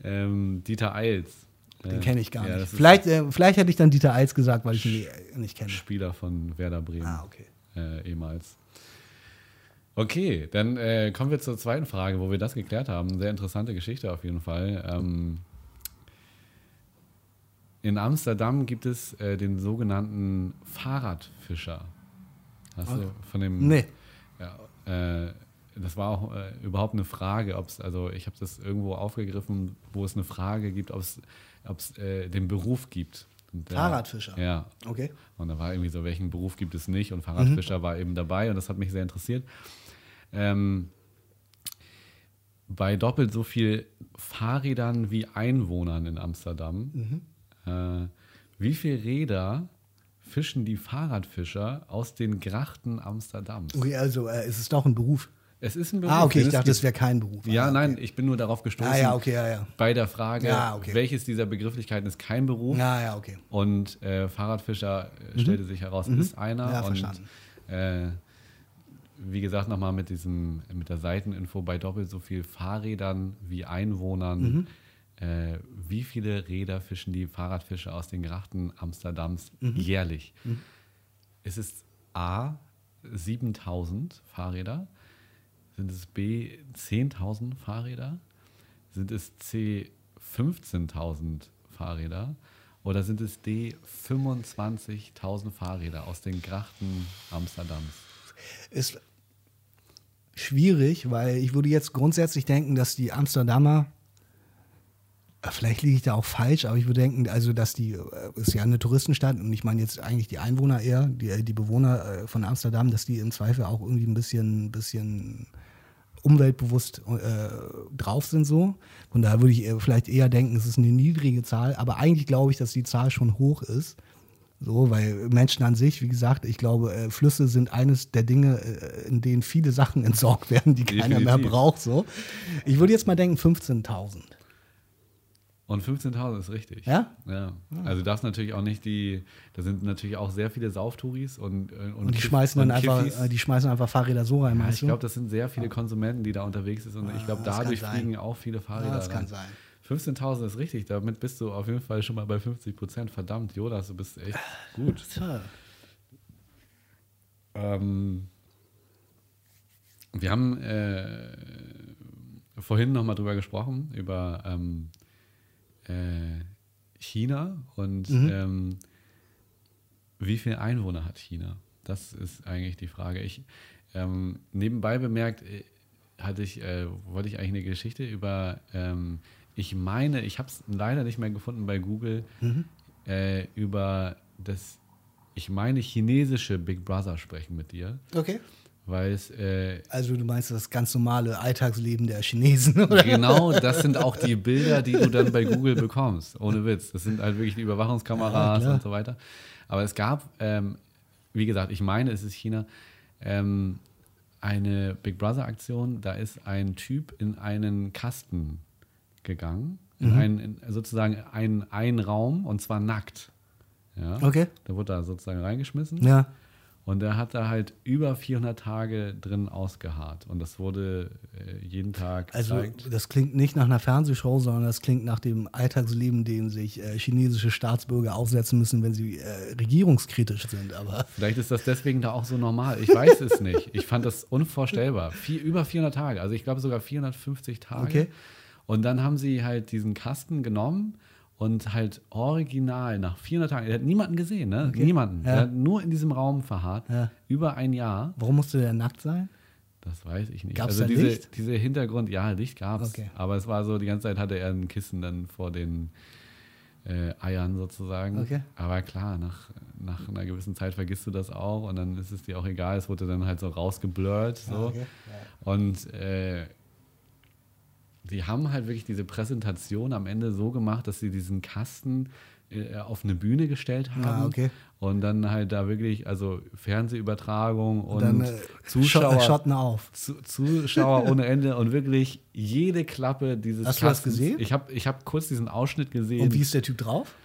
ähm, Dieter Eils. Den kenne ich gar ja, nicht. Vielleicht, äh, vielleicht hätte ich dann Dieter Eils gesagt, weil ich ihn nicht kenne. Spieler von Werder Bremen. Ah, okay. äh, ehemals. Okay, dann äh, kommen wir zur zweiten Frage, wo wir das geklärt haben. Sehr interessante Geschichte auf jeden Fall. Ähm, in Amsterdam gibt es äh, den sogenannten Fahrradfischer. Hast du von dem? Nee. Ja, äh, das war auch äh, überhaupt eine Frage, ob es, also ich habe das irgendwo aufgegriffen, wo es eine Frage gibt, ob es äh, den Beruf gibt. Der- Fahrradfischer. Ja, Okay. und da war irgendwie so, welchen Beruf gibt es nicht? Und Fahrradfischer Mhm. war eben dabei und das hat mich sehr interessiert. Ähm, bei doppelt so viel Fahrrädern wie Einwohnern in Amsterdam, Mhm. Äh, wie viele Räder fischen die Fahrradfischer aus den Grachten Amsterdams? Okay, also äh, ist es doch ein Beruf. Es ist ein Beruf. Ah, okay, ich dachte, es wäre kein Beruf. Ja, ah, okay. nein, ich bin nur darauf gestoßen. Ah, ja, okay, ja, ja. Bei der Frage, Ja, okay. welches dieser Begrifflichkeiten ist kein Beruf? Ja, ja, okay. Und äh, Fahrradfischer äh, stellte sich heraus, ist einer. Mhm. Ja, und verstanden. äh, wie gesagt, nochmal mit diesem, mit der Seiteninfo bei doppelt so viel Fahrrädern wie Einwohnern. Mhm. Äh, wie viele Räder fischen die Fahrradfischer aus den Grachten Amsterdams Mhm. jährlich? Ist es A 7000 Fahrräder? Sind es B 10.000 Fahrräder? Sind es C 15.000 Fahrräder? Oder sind es D 25.000 Fahrräder aus den Grachten Amsterdams? Ist schwierig, weil ich würde jetzt grundsätzlich denken, dass die Amsterdamer, vielleicht liege ich da auch falsch, aber ich würde denken, also dass die, äh, ist ja eine Touristenstadt und ich meine jetzt eigentlich die Einwohner eher, die, die Bewohner äh, von Amsterdam, dass die im Zweifel auch irgendwie ein bisschen, bisschen umweltbewusst äh, drauf sind so. Von daher würde ich vielleicht eher denken, es ist eine niedrige Zahl, aber eigentlich glaube ich, dass die Zahl schon hoch ist. So, weil Menschen an sich, wie gesagt, ich glaube, äh, Flüsse sind eines der Dinge, äh, in denen viele Sachen *laughs* entsorgt werden, die keiner mehr Definitiv. braucht. So. Ich würde jetzt mal denken 15.000. Und 15.000 ist richtig. Ja? Ja. Also du darfst natürlich auch nicht die, da sind natürlich auch sehr viele Sauftouris und, äh, und, Und die Kiff- schmeißen dann und einfach, Kiffis. äh, die schmeißen einfach Fahrräder so rein, Ja, ich glaube, das sind sehr viele Konsumenten, die da unterwegs sind. Und ich glaube, Ah, das kann dadurch fliegen auch viele Fahrräder. Ja, das kann rein. sein. 15.000 ist richtig. Damit bist du auf jeden Fall schon mal bei 50 Prozent. Verdammt, Jonas, du bist echt gut. Tja. Ähm, wir haben äh, vorhin noch mal drüber gesprochen, über ähm, äh, China und Mhm. ähm, wie viele Einwohner hat China? Das ist eigentlich die Frage. Ich ähm, nebenbei bemerkt, äh, hatte ich, äh, wollte ich eigentlich eine Geschichte über, ähm, ich meine, ich habe es leider nicht mehr gefunden bei Google, Mhm. äh, über das, ich meine, chinesische Big Brother sprechen mit dir, Okay. Weil es äh, Also du meinst das ganz normale Alltagsleben der Chinesen, *laughs* oder? genau das sind auch die Bilder, die du dann bei Google bekommst, ohne Witz. Das sind halt wirklich die Ja, Überwachungskameras klar. und so weiter. Aber es gab, ähm, wie gesagt, ich meine, es ist China, ähm, eine Big Brother Aktion, da ist ein Typ in einen Kasten gegangen, in Mhm. einen, in sozusagen einen, einen Raum und zwar nackt. Ja? Okay. Der wurde da sozusagen reingeschmissen. Ja. Und er hat da halt über 400 Tage drin ausgeharrt. Und das wurde äh, jeden Tag Also gezeigt. das klingt nicht nach einer Fernsehshow, sondern das klingt nach dem Alltagsleben, dem sich äh, chinesische Staatsbürger aussetzen müssen, wenn sie äh, regierungskritisch sind. Aber Vielleicht ist das deswegen da auch so normal. Ich weiß es nicht. Ich fand das unvorstellbar. Vier, über 400 Tage. Also ich glaube sogar 450 Tage. Okay. Und dann haben sie halt diesen Kasten genommen und halt original nach 400 Tagen, er hat niemanden gesehen, ne? Niemanden. Ja. Er hat nur in diesem Raum verharrt. Ja. Über ein Jahr. warum musste der nackt sein? Das weiß ich nicht. Gab's also diese, Licht? diese Hintergrund, ja, Licht gab es. Okay. Aber es war so, die ganze Zeit hatte er ein Kissen dann vor den äh, Eiern sozusagen. Okay. Aber klar, nach, nach einer gewissen Zeit vergisst du das auch und dann ist es dir auch egal. Es wurde dann halt so rausgeblurrt. So. Ah, okay. Und äh, die haben halt wirklich diese Präsentation am Ende so gemacht, dass sie diesen Kasten äh, auf eine Bühne gestellt haben. Ah, okay. Und dann halt da wirklich, also Fernsehübertragung und, dann äh, Zuschauer, Schott- Schotten auf. Zu, Zuschauer ohne Ende und wirklich jede Klappe dieses Hast du das Kastens. gesehen? Ich habe ich hab kurz diesen Ausschnitt gesehen. Und wie ist der Typ drauf?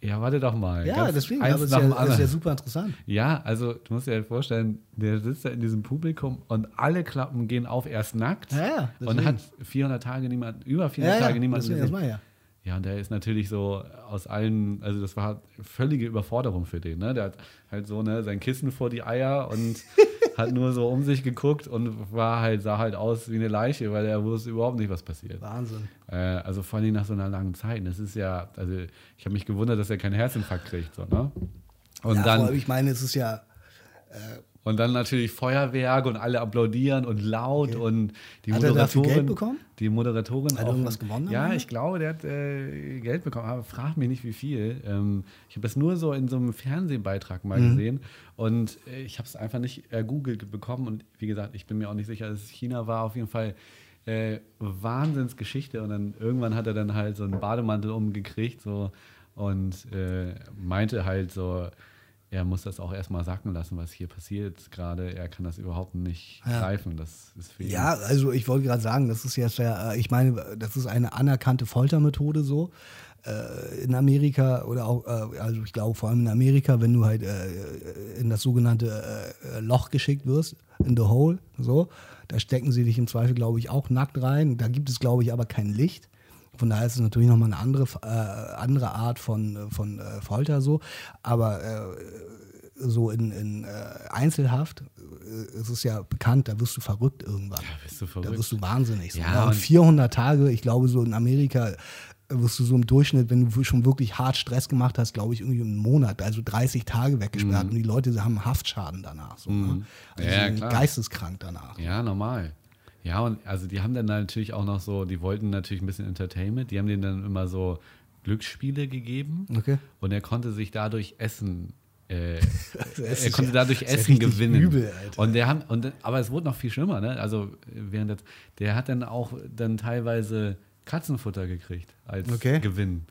Ja, warte doch mal. Ja, Ganz deswegen, eins aber ist nach ja, ist ja super interessant. Ja, also du musst dir halt vorstellen, der sitzt da in diesem Publikum und alle Klappen gehen auf erst nackt Ja, ja, und hat 400 Tage niemand, über Ja, 400 ja, Tage niemand deswegen, das war ja. Ja, und der ist natürlich so aus allen, also das war völlige Überforderung für den. Ne? Der hat halt so ne, sein Kissen vor die Eier und *laughs* hat nur so um sich geguckt und war halt, sah halt aus wie eine Leiche, weil er wusste überhaupt nicht, was passiert. Wahnsinn. Äh, also vor allem nach so einer langen Zeit. Das ist ja, also ich habe mich gewundert, dass er keinen Herzinfarkt kriegt. So, ne? Und ja, dann ich meine, es ist ja, und dann natürlich Feuerwerk und alle applaudieren und laut und die Hat er Moderatorin. Geld bekommen? Die Moderatorin Hat er auch- irgendwas gewonnen Ja, ich glaube, der hat äh, Geld bekommen, aber frag mich nicht, wie viel. Ähm, ich habe das nur so in so einem Fernsehbeitrag mal Mhm. gesehen und äh, ich habe es einfach nicht ergoogelt bekommen. Und wie gesagt, ich bin mir auch nicht sicher, dass es China war. Auf jeden Fall äh, Wahnsinnsgeschichte. Und dann irgendwann hat er dann halt so einen Bademantel umgekriegt so, und äh, meinte halt so, er muss das auch erstmal sacken lassen, was hier passiert gerade. Er kann das überhaupt nicht Ja. greifen. Das ist für ihn. ja, also ich wollte gerade sagen, das ist jetzt ja, äh, ich meine, das ist eine anerkannte Foltermethode so äh, in Amerika oder auch, äh, also ich glaube vor allem in Amerika, wenn du halt in das sogenannte Loch geschickt wirst, in the hole, so, da stecken sie dich im Zweifel, glaube ich, auch nackt rein. Da gibt es, glaube ich, aber kein Licht. Von daher ist es natürlich nochmal eine andere, äh, andere Art von, von äh, Folter so. Aber äh, so in, in äh, Einzelhaft äh, ist es ja bekannt, da wirst du verrückt irgendwann. Ja, bist du Da verrückt. wirst du wahnsinnig. So, Ja, ne? und und- 400 Tage, ich glaube, so in Amerika äh, wirst du so im Durchschnitt, wenn du schon wirklich hart Stress gemacht hast, glaube ich, irgendwie einen Monat, also 30 Tage weggesperrt. Und die Leute haben Haftschaden danach. So, ne? Also Mhm. Ja, sind klar. geisteskrank danach. Ja, normal. Ja, und also die haben dann natürlich auch noch so, die wollten natürlich ein bisschen Entertainment, die haben denen dann immer so Glücksspiele gegeben Okay. und er konnte sich dadurch Essen, äh, *laughs* er konnte ja- dadurch ja Essen richtig gewinnen. übel, Alter. Und der haben, und, aber es wurde noch viel schlimmer, ne? Also während das, der hat dann auch dann teilweise Katzenfutter gekriegt als Okay. Gewinn.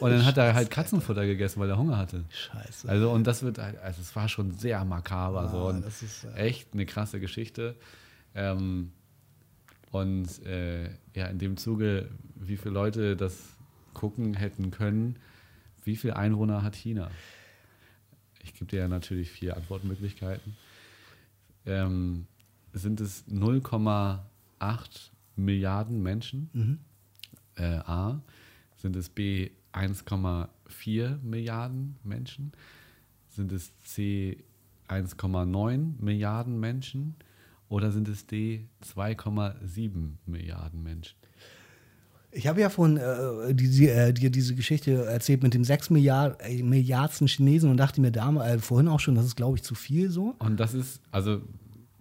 Und dann hat er *laughs* halt Katzenfutter gegessen, weil er Hunger hatte. Scheiße. Also und das wird, halt- also es war schon sehr makaber so Ah, und das ist, äh, echt eine krasse Geschichte. Ähm, und äh, ja, in dem Zuge, wie viele Leute das gucken hätten können, wie viele Einwohner hat China? Ich gebe dir ja natürlich vier Antwortmöglichkeiten. Ähm, sind es 0,8 Milliarden Menschen? Mhm. Äh, A. Sind es B 1,4 Milliarden Menschen? Sind es C 1,9 Milliarden Menschen? Oder sind es D 2,7 Milliarden Menschen? Ich habe ja von äh, die, die, äh, dir diese Geschichte erzählt mit dem 6 Milliard, äh, Milliardsten Chinesen und dachte mir damals, äh, vorhin auch schon, das ist, glaube ich, zu viel so. Und das ist also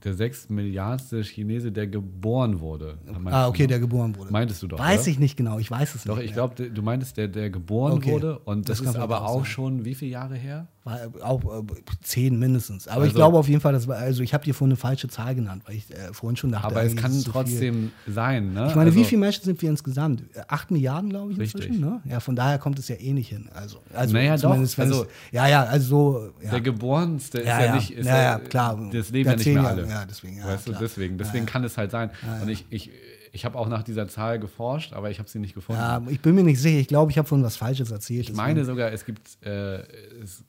der sechs Milliardste Chinese, der geboren wurde. Ah, okay, der geboren wurde. Meintest du doch, Weiß oder? ich nicht genau, ich weiß es Doch, nicht. ich mehr. glaube, du meintest, der, der geboren Okay, wurde. Und das, das ist aber auch sein. schon wie viele Jahre her? Äh, auch äh, zehn mindestens. Aber ich Also- glaube auf jeden Fall, das war, also ich habe dir vorhin eine falsche Zahl genannt, weil ich äh, vorhin schon dachte, Aber es kann ist zu viel. trotzdem sein. Ne? Ich meine, also, wie viele Menschen sind wir insgesamt? Äh, Acht Milliarden, glaube ich, Richtig. inzwischen. Ne? Ja, von daher kommt es ja eh nicht hin. Also, also Naja, doch. Also- ja, ja, also so. Ja. Der Geborenste ist Ja, ja, ja. nicht. Ist Ja, ja, klar. Das leben ja nicht mehr alle. ja, deswegen, ja, weißt du, deswegen. Deswegen kann es halt sein. Und ich, ich, ich habe auch nach dieser Zahl geforscht, aber ich habe sie nicht gefunden. ja, ich bin mir nicht sicher. Ich glaube, ich habe von was Falsches erzählt. ich meine sogar, es gibt. Äh, es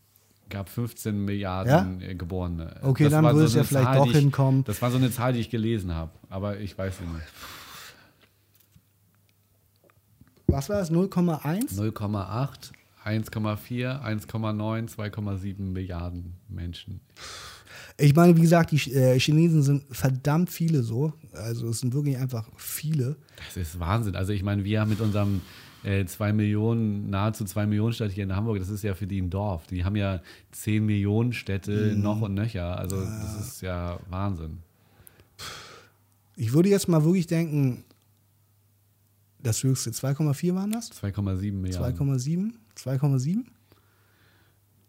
gab 15 Milliarden äh, Geborene. Okay, Das dann würde es ja vielleicht Zahl, doch ich, hinkommen. Das war so eine Zahl, die ich gelesen habe. Aber ich weiß nicht. Was war das? 0,1? 0,8, 1,4, 1,9, 2,7 Milliarden Menschen. Ich meine, wie gesagt, die äh, Chinesen sind verdammt viele so. Also es sind wirklich einfach viele. Das ist Wahnsinn. Also ich meine, wir haben mit unserem äh, zwei Millionen, nahezu zwei Millionen Stadt hier in Hamburg, das ist ja für die ein Dorf. Die haben ja 10 Millionen Städte Mhm. noch und nöcher. Also das ist ja Wahnsinn. Ich würde jetzt mal wirklich denken, Das höchste 2,4 waren das? 2,7 Milliarden. 2,7? 2,7?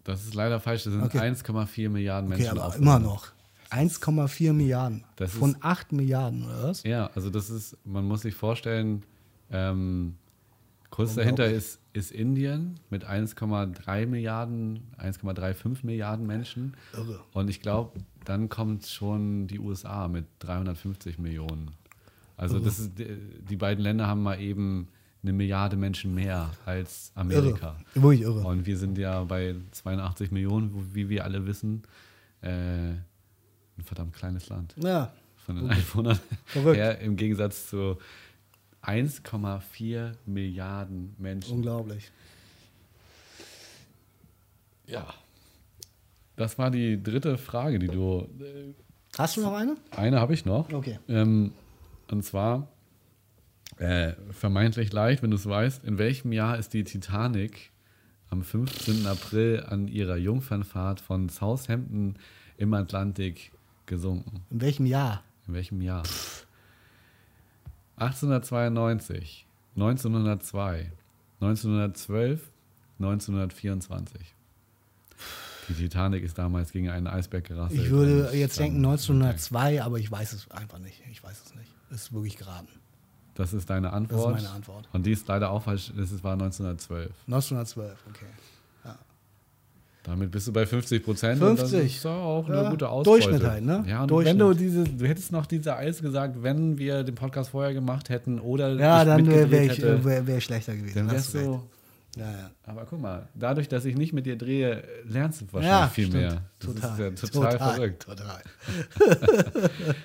Das ist leider falsch. Das sind Okay. 1,4 Milliarden Okay, Menschen aber auf der immer noch. 1,4 Milliarden. Das ist- Von 8 Milliarden, oder was? Ja, also das ist, man muss sich vorstellen, ähm, kurz dahinter ist, ist Indien mit 1,3 Milliarden, 1,35 Milliarden Menschen. Irre. Und ich glaube, dann kommt schon die USA mit 350 Millionen. Also das ist, die beiden Länder haben mal eben eine Milliarde Menschen mehr als Amerika. Irre. Wirklich irre. Und wir sind ja bei 82 Millionen, wie wir alle wissen. Äh, ein verdammt kleines Land Ja, von den Einwohnern Verrückt. her im Gegensatz zu 1,4 Milliarden Menschen. unglaublich. Ja. Das war die dritte Frage, die du. äh, Hast du noch eine? Eine habe ich noch. Okay. Ähm, und zwar äh, vermeintlich leicht, wenn du es weißt. In welchem Jahr ist die Titanic am 15. April an ihrer Jungfernfahrt von Southampton im Atlantik gesunken? In welchem Jahr? In welchem Jahr? 1892, 1902, 1912, 1924. Die Titanic ist damals gegen einen Eisberg gerasselt. Ich würde jetzt denken 1902, aber ich weiß es einfach nicht. Ich weiß es nicht. Das ist wirklich geraten. Das ist deine Antwort. meine Antwort. Und die ist leider auch falsch. Das war 1912. 1912, okay. Damit bist du bei 50 Prozent. 50. Das ist auch eine Ja, gute Ausbeute. Durchschnitt halt, ne? Ja, und Durchschnitt. wenn du diese, du hättest noch diese Eis gesagt, wenn wir den Podcast vorher gemacht hätten oder Ja, dann wäre ich, äh, wär, wär schlechter gewesen. dann wärst du. Ja, ja. Aber guck mal, dadurch, dass ich nicht mit dir drehe, lernst du wahrscheinlich Ja, viel stimmt. mehr. Das Total. ist ja total, verrückt. Total.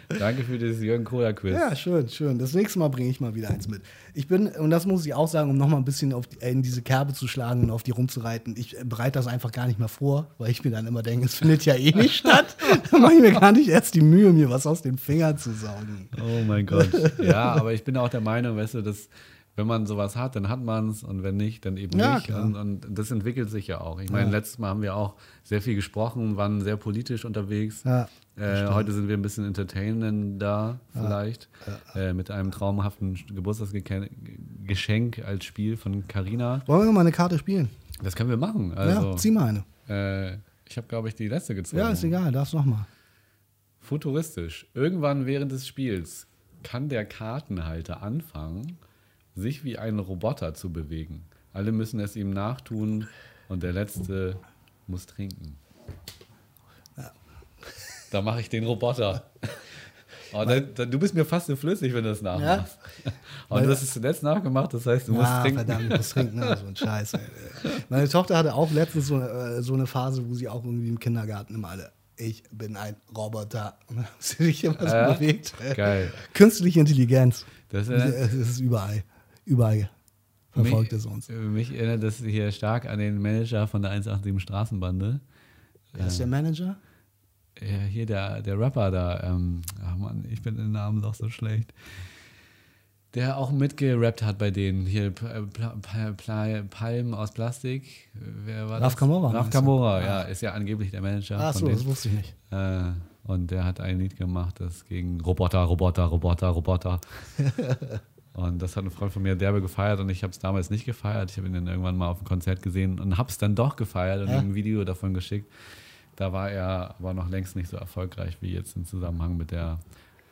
*laughs* Danke für dieses Jürgen Kohler Quiz. Ja, schön, schön. Das nächste Mal bringe ich mal wieder eins mit. Ich bin, und das muss ich auch sagen, um nochmal ein bisschen auf in diese Kerbe zu schlagen und auf die rumzureiten, ich bereite das einfach gar nicht mehr vor, weil ich mir dann immer denke, es findet ja eh nicht *laughs* statt. Dann mache ich mir gar nicht erst die Mühe, mir was aus den Fingern zu saugen. Oh mein Gott. Ja, aber ich bin auch der Meinung, weißt du, dass wenn man sowas hat, dann hat man es und wenn nicht, dann eben Ja, nicht. Und, und das entwickelt sich ja auch. Ich meine, letztes Mal haben wir auch sehr viel gesprochen, waren sehr politisch unterwegs. Ja, äh, heute sind wir ein bisschen entertainender vielleicht. Äh, mit einem traumhaften Geburtstagsgeschenk als Spiel von Carina. Wollen wir mal eine Karte spielen? Das können wir machen. Also, ja, zieh mal eine. äh, ich habe, glaube ich, die letzte gezogen. Ja, ist egal, darfst noch mal. Futuristisch. Irgendwann während des Spiels kann der Kartenhalter anfangen, sich wie ein Roboter zu bewegen. Alle müssen es ihm nachtun und der Letzte muss trinken. Da mache ich den Roboter. Oh, da, da, du bist mir fast so flüssig, wenn du das nachmachst. Und du hast es zuletzt nachgemacht, das heißt, du musst Ah, trinken. verdammt, ich muss trinken. Ne? So ein Scheiß. Meine Tochter hatte auch letztens so, äh, so eine Phase, wo sie auch irgendwie im Kindergarten immer alle, ich bin ein Roboter. *laughs* Und dann hat sie sich immer so Ja? bewegt. Geil. Künstliche Intelligenz. Das, äh, Es ist überall. Überall verfolgt mich, es uns. äh, Mich erinnert das hier stark an den Manager von der 187 Straßenbande. Wer ist der Manager? Ja, hier der, der Rapper da, ähm, ach Mann, ich bin den Namen doch so schlecht. Der auch mitgerappt hat bei denen. Hier Pl- Pl- Pl- Pl- Palm aus Plastik. Wer war Raf das? Kamora, Raf? Kamora, Ah. ja, ist ja angeblich der Manager. Ach so, das wusste ich nicht. Äh, und der hat ein Lied gemacht, das gegen Roboter, Roboter, Roboter, Roboter. *laughs* und das hat ein Freund von mir derbe gefeiert und ich habe es damals nicht gefeiert. Ich habe ihn dann irgendwann mal auf dem Konzert gesehen und habe es dann doch gefeiert und Ja. ihm ein Video davon geschickt. Da war er aber noch längst nicht so erfolgreich wie jetzt im Zusammenhang mit der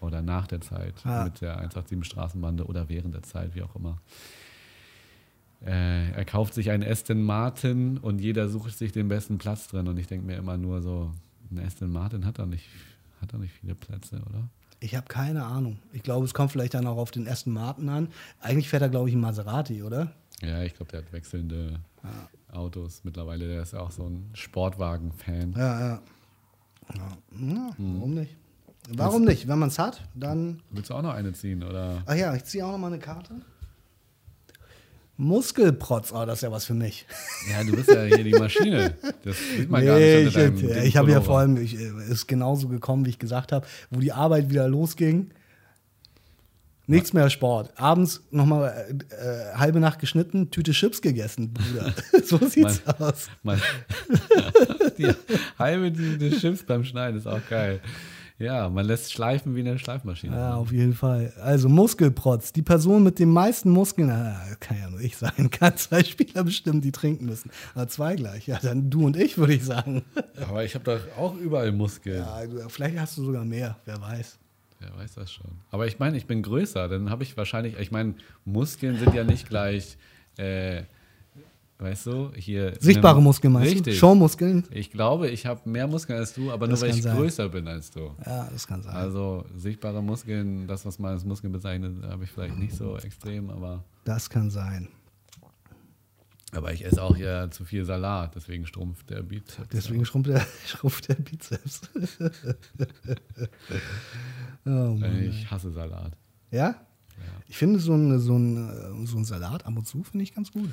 oder nach der Zeit Ja. mit der 187 Straßenbande oder während der Zeit, wie auch immer. Äh, er kauft sich einen Aston Martin und jeder sucht sich den besten Platz drin. Und ich denke mir immer nur so, ein Aston Martin hat doch nicht, hat doch nicht viele Plätze, oder? Ich habe keine Ahnung. Ich glaube, es kommt vielleicht dann auch auf den Aston Martin an. Eigentlich fährt er, glaube ich, ein Maserati, oder? Ja, ich glaube, der hat wechselnde Autos mittlerweile. Der ist ja auch so ein Sportwagen-Fan. Ja, ja. ja. ja Hm. warum nicht? Warum nicht? Wenn man es hat, dann. Willst du auch noch eine ziehen, oder? Ach ja, ich ziehe auch noch mal eine Karte. Muskelprotz, oh, das ist ja was für mich. Ja, du bist ja hier die Maschine. Das sieht man gar nicht. Nee, ich, deinem ich, ich habe ja vor allem, ich, äh, ist genauso gekommen, wie ich gesagt habe, wo die Arbeit wieder losging. Nichts mehr Sport. Abends nochmal äh, äh, halbe Nacht geschnitten, Tüte Chips gegessen, Bruder. *laughs* *laughs* so sieht's aus. Mein, *laughs* die halbe Tüte Chips beim Schneiden ist auch geil. Ja, man lässt schleifen wie eine Schleifmaschine. Ja, auf jeden Fall. Also Muskelprotz. Die Person mit den meisten Muskeln, ah, kann ja nur ich sein, *laughs* kann zwei Spieler bestimmen, die trinken müssen. Aber zwei gleich. Ja, dann du und ich, würde ich sagen. Aber ich habe doch auch überall Muskeln. Ja, vielleicht hast du sogar mehr, wer weiß. Wer weiß das schon. Aber ich meine, ich bin größer, dann habe ich wahrscheinlich, ich meine, Muskeln sind ja nicht gleich äh, Weißt du, hier. Sichtbare Muskeln meinst richtig. du? Showmuskeln? Ich glaube, ich habe mehr Muskeln als du, aber das nur weil ich sein. größer bin als du. Ja, das kann sein. Also sichtbare Muskeln, das, was man als Muskeln bezeichnet, habe ich vielleicht nicht so extrem, aber. Das kann sein. Aber ich esse auch ja zu viel Salat, deswegen schrumpft der Bizeps. Deswegen schrumpft der, *laughs* schrumpft der Bizeps. *laughs* oh ich hasse Salat. Ja? ja? Ich finde so ein, so, ein, so ein Salat ab und zu finde ich ganz gut.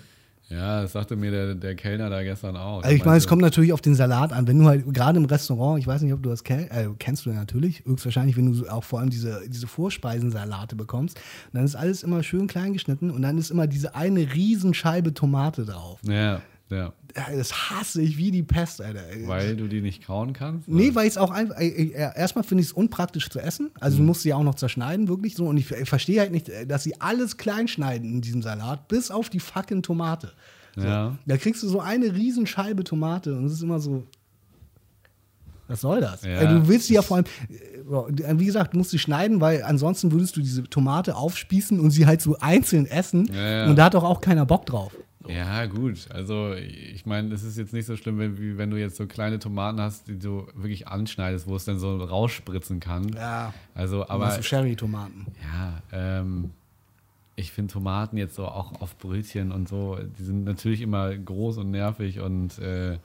Ja, das sagte mir der, der Kellner da gestern auch. Also ich meine, es kommt natürlich auf den Salat an. Wenn du halt gerade im Restaurant, ich weiß nicht, ob du das kenn, äh, kennst, du natürlich, höchstwahrscheinlich, wenn du auch vor allem diese, diese Vorspeisensalate bekommst, dann ist alles immer schön klein geschnitten und dann ist immer diese eine Riesenscheibe Tomate drauf. Ja. Ja. Das hasse ich wie die Pest, Alter. Weil du die nicht kauen kannst? Nee, weil ich es auch einfach. Erstmal finde ich es unpraktisch zu essen. Also, mhm. du musst sie auch noch zerschneiden, wirklich so. Und ich, ich verstehe halt nicht, dass sie alles klein schneiden in diesem Salat, bis auf die fucking Tomate. So. Ja. Da kriegst du so eine Riesenscheibe Tomate und es ist immer so. Was soll das? Ja. Du willst sie ja vor allem, äh, wie gesagt, du musst sie schneiden, weil ansonsten würdest du diese Tomate aufspießen und sie halt so einzeln essen. Ja. Und da hat doch auch keiner Bock drauf. Ja, gut. Also, ich meine, es ist jetzt nicht so schlimm, wenn, wie wenn du jetzt so kleine Tomaten hast, die du wirklich anschneidest, wo es dann so rausspritzen kann. Ja. Also, aber. So Sherry-Tomaten. Ja, ähm, ich finde Tomaten jetzt so auch auf Brötchen und so, die sind natürlich immer groß und nervig und äh,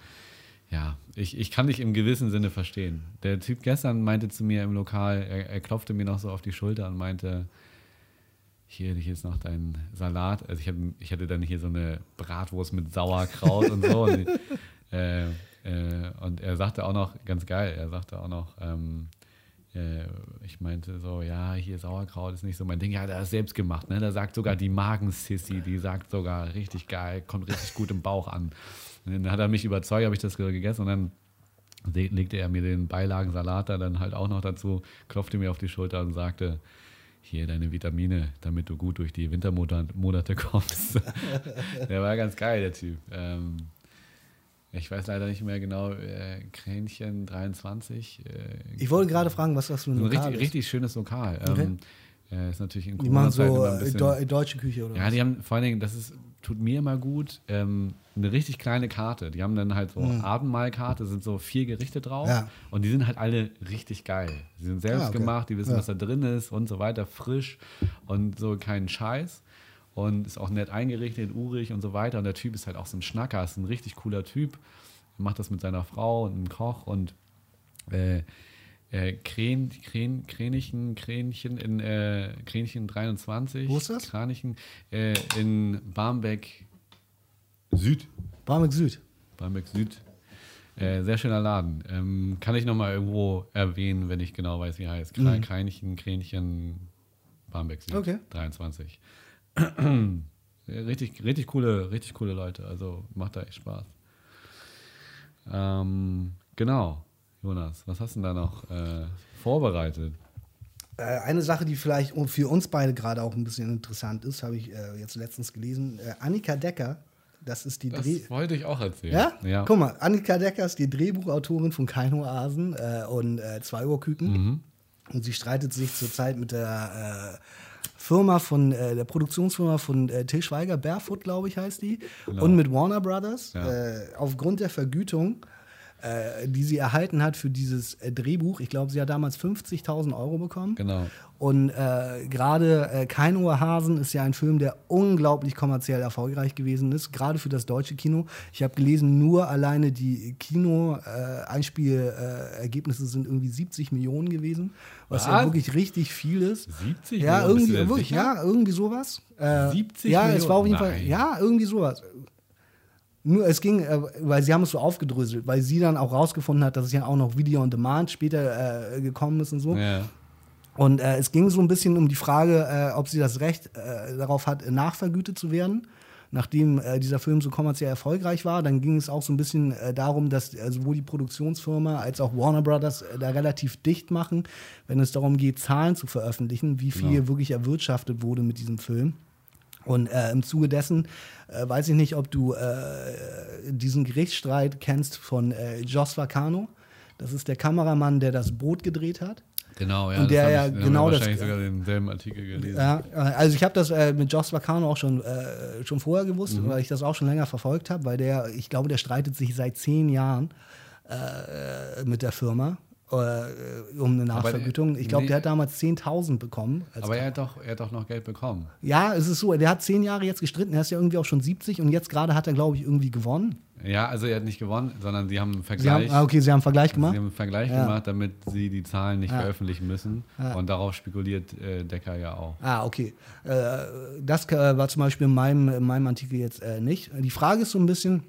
ja, ich, ich kann dich im gewissen Sinne verstehen. Der Typ gestern meinte zu mir im Lokal, er, er klopfte mir noch so auf die Schulter und meinte, hier, hier ist noch dein Salat. Also ich, hab, ich hatte dann hier so eine Bratwurst mit Sauerkraut und so. Und, *laughs* äh, äh, und, er sagte auch noch, ganz geil, er sagte auch noch, ähm, äh, ich meinte so, ja, hier Sauerkraut ist nicht so mein Ding. Ja, der ist selbst gemacht, ne? Da sagt sogar die Magensissy, die sagt sogar richtig geil, kommt richtig gut im Bauch an. Und dann hat er mich überzeugt, habe ich das gegessen und dann legte er mir den Beilagensalat da dann halt auch noch dazu, klopfte mir auf die Schulter und sagte, hier deine Vitamine, damit du gut durch die Wintermonate kommst. *laughs* der war ganz geil, der Typ. Ähm, ich weiß leider nicht mehr genau, äh, Kränchen 23. Äh, ich wollte gerade fragen, was das für ein Lokal richtig, ist. richtig schönes Lokal. Okay. Ähm, äh, ist natürlich in Die machen so deutsche Küche oder Ja, was? die haben vor allen Dingen, das ist, tut mir immer gut, ähm, eine richtig kleine Karte. Die haben dann halt so mhm. Abendmahlkarte, sind so vier Gerichte drauf ja. und die sind halt alle richtig geil. Die sind selbst ah, okay. gemacht, die wissen, ja. was da drin ist und so weiter, frisch und so keinen Scheiß und ist auch nett eingerichtet, urig und so weiter. Und der Typ ist halt auch so ein Schnacker, ist ein richtig cooler Typ. Macht das mit seiner Frau und einem Koch und äh, äh, Krän, Kränichen, Kränchen in äh, Kränchen 23. Wo ist das? Kranichen äh, in Barmbek Süd. Barmbek Süd. Barmbek Süd. Äh, sehr schöner Laden. Ähm, kann ich nochmal irgendwo erwähnen, wenn ich genau weiß, wie er heißt. Mhm. Kränchen, Kränchen, Barmbek Süd. Okay. 23. *clears throat* richtig, richtig coole, richtig coole Leute. Also macht da echt Spaß. Ähm, genau. Jonas, was hast du denn da noch äh, vorbereitet? Äh, eine Sache, die vielleicht für uns beide gerade auch ein bisschen interessant ist, habe ich äh, jetzt letztens gelesen. Äh, Annika Decker, das ist die Das Dreh wollte ich auch erzählen. Ja? ja? Guck mal, Annika Decker ist die Drehbuchautorin von Kein Oasen äh, und äh, Zwei Uhr Küken. Mhm. Und sie streitet sich zurzeit mit der Firma von der Produktionsfirma von Till Schweiger, Barefoot, glaube ich, heißt die, genau. und mit Warner Brothers. Ja. aufgrund der Vergütung äh, die sie erhalten hat für dieses äh, Drehbuch. Ich glaube, sie hat damals 50.000 Euro bekommen. Genau. Und äh, gerade äh, Kein Ohrhasen ist ja ein Film, der unglaublich kommerziell erfolgreich gewesen ist, gerade für das deutsche Kino. Ich habe gelesen, nur alleine die Kino-Einspielergebnisse sind irgendwie 70 Millionen gewesen, was, was? ja wirklich richtig viel ist. 70 ja, Millionen? Irgendwie, wirklich, ja, irgendwie sowas. 70 äh, ja, Millionen? es war auf jeden Nein. Fall, ja, irgendwie sowas. Nur es ging, äh, weil sie haben es so aufgedröselt, weil sie dann auch rausgefunden hat, dass es ja auch noch Video on Demand später äh, gekommen ist und so. Ja. Und äh, es ging so ein bisschen um die Frage, äh, ob sie das Recht äh, darauf hat, nachvergütet zu werden. nachdem dieser Film so kommerziell erfolgreich war, dann ging es auch so ein bisschen darum, dass sowohl die Produktionsfirma als auch Warner Brothers da relativ dicht machen, wenn es darum geht, Zahlen zu veröffentlichen, wie viel Genau. wirklich erwirtschaftet wurde mit diesem Film. Und äh, im Zuge dessen äh, weiß ich nicht, ob du äh, diesen Gerichtsstreit kennst von äh, Jos Vacano. Das ist der Kameramann, der das Boot gedreht hat. Genau, ja. Und der ja genau das- wahrscheinlich sogar denselben Artikel gelesen. Ja, äh, also ich habe das äh, mit Jos Vacano auch schon, äh, schon vorher gewusst, Mhm. weil ich das auch schon länger verfolgt habe, weil der, ich glaube, der streitet sich seit zehn Jahren äh, mit der Firma äh, um eine Nachvergütung. Ich glaube, nee. der hat damals 10.000 bekommen. Aber er hat, doch, er hat doch noch Geld bekommen. Ja, es ist so, der hat zehn Jahre jetzt gestritten, er ist ja irgendwie auch schon 70 und jetzt gerade hat er, glaube ich, irgendwie gewonnen. Ja, also er hat nicht gewonnen, sondern sie haben einen Sie Vergleich. haben, ah, okay, sie haben einen Vergleich Sie gemacht. haben einen Vergleich Ja. gemacht, damit sie die Zahlen nicht Ja. veröffentlichen müssen. Ja. Und darauf spekuliert äh, Decker ja auch. Ah, okay. Äh, das äh, war zum Beispiel in meinem, in meinem Artikel jetzt äh, nicht. Die Frage ist so ein bisschen,